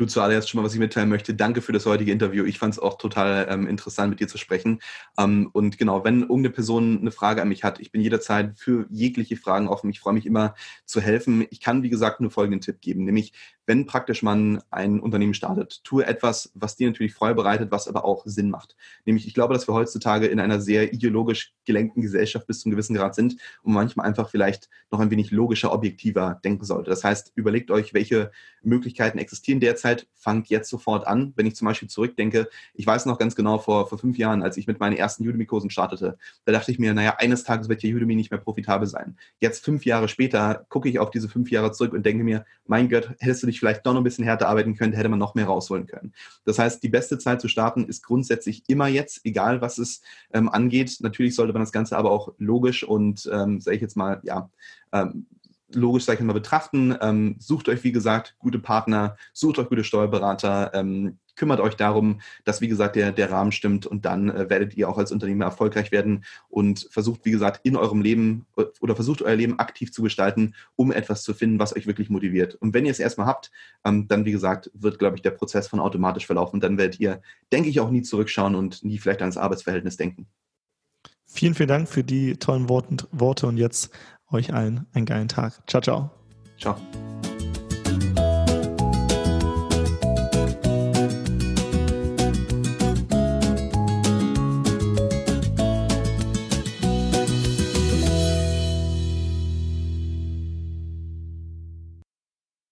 Du zuallererst schon mal, was ich mitteilen möchte. Danke für das heutige Interview. Ich fand es auch total ähm, interessant, mit dir zu sprechen. Ähm, und genau, wenn irgendeine Person eine Frage an mich hat, ich bin jederzeit für jegliche Fragen offen. Ich freue mich immer zu helfen. Ich kann, wie gesagt, nur folgenden Tipp geben, nämlich wenn praktisch man ein Unternehmen startet, tue etwas, was dir natürlich Freude bereitet, was aber auch Sinn macht. Nämlich, ich glaube, dass wir heutzutage in einer sehr ideologisch gelenkten Gesellschaft bis zu einem gewissen Grad sind und manchmal einfach vielleicht noch ein wenig logischer, objektiver denken sollte. Das heißt, überlegt euch, welche Möglichkeiten existieren derzeit, fangt jetzt sofort an. Wenn ich zum Beispiel zurückdenke, ich weiß noch ganz genau, vor, vor fünf Jahren, als ich mit meinen ersten Udemy-Kursen startete, da dachte ich mir, naja, eines Tages wird ja Udemy nicht mehr profitabel sein. Jetzt, fünf Jahre später, gucke ich auf diese fünf Jahre zurück und denke mir, mein Gott, hättest du dich vielleicht doch noch ein bisschen härter arbeiten könnte, hätte man noch mehr rausholen können. Das heißt, die beste Zeit zu starten ist grundsätzlich immer jetzt, egal was es ähm, angeht. Natürlich sollte man das Ganze aber auch logisch und, ähm, sage ich jetzt mal, ja, ähm, logisch, sage ich mal, betrachten. Ähm, sucht euch, wie gesagt, gute Partner, sucht euch gute Steuerberater, ähm, kümmert euch darum, dass, wie gesagt, der, der Rahmen stimmt und dann äh, werdet ihr auch als Unternehmer erfolgreich werden und versucht, wie gesagt, in eurem Leben äh, oder versucht euer Leben aktiv zu gestalten, um etwas zu finden, was euch wirklich motiviert. Und wenn ihr es erstmal habt, ähm, dann, wie gesagt, wird, glaube ich, der Prozess von automatisch verlaufen. Dann werdet ihr, denke ich, auch nie zurückschauen und nie vielleicht ans Arbeitsverhältnis denken. Vielen, vielen Dank für die tollen Worte und jetzt euch allen einen geilen Tag. Ciao, ciao. Ciao.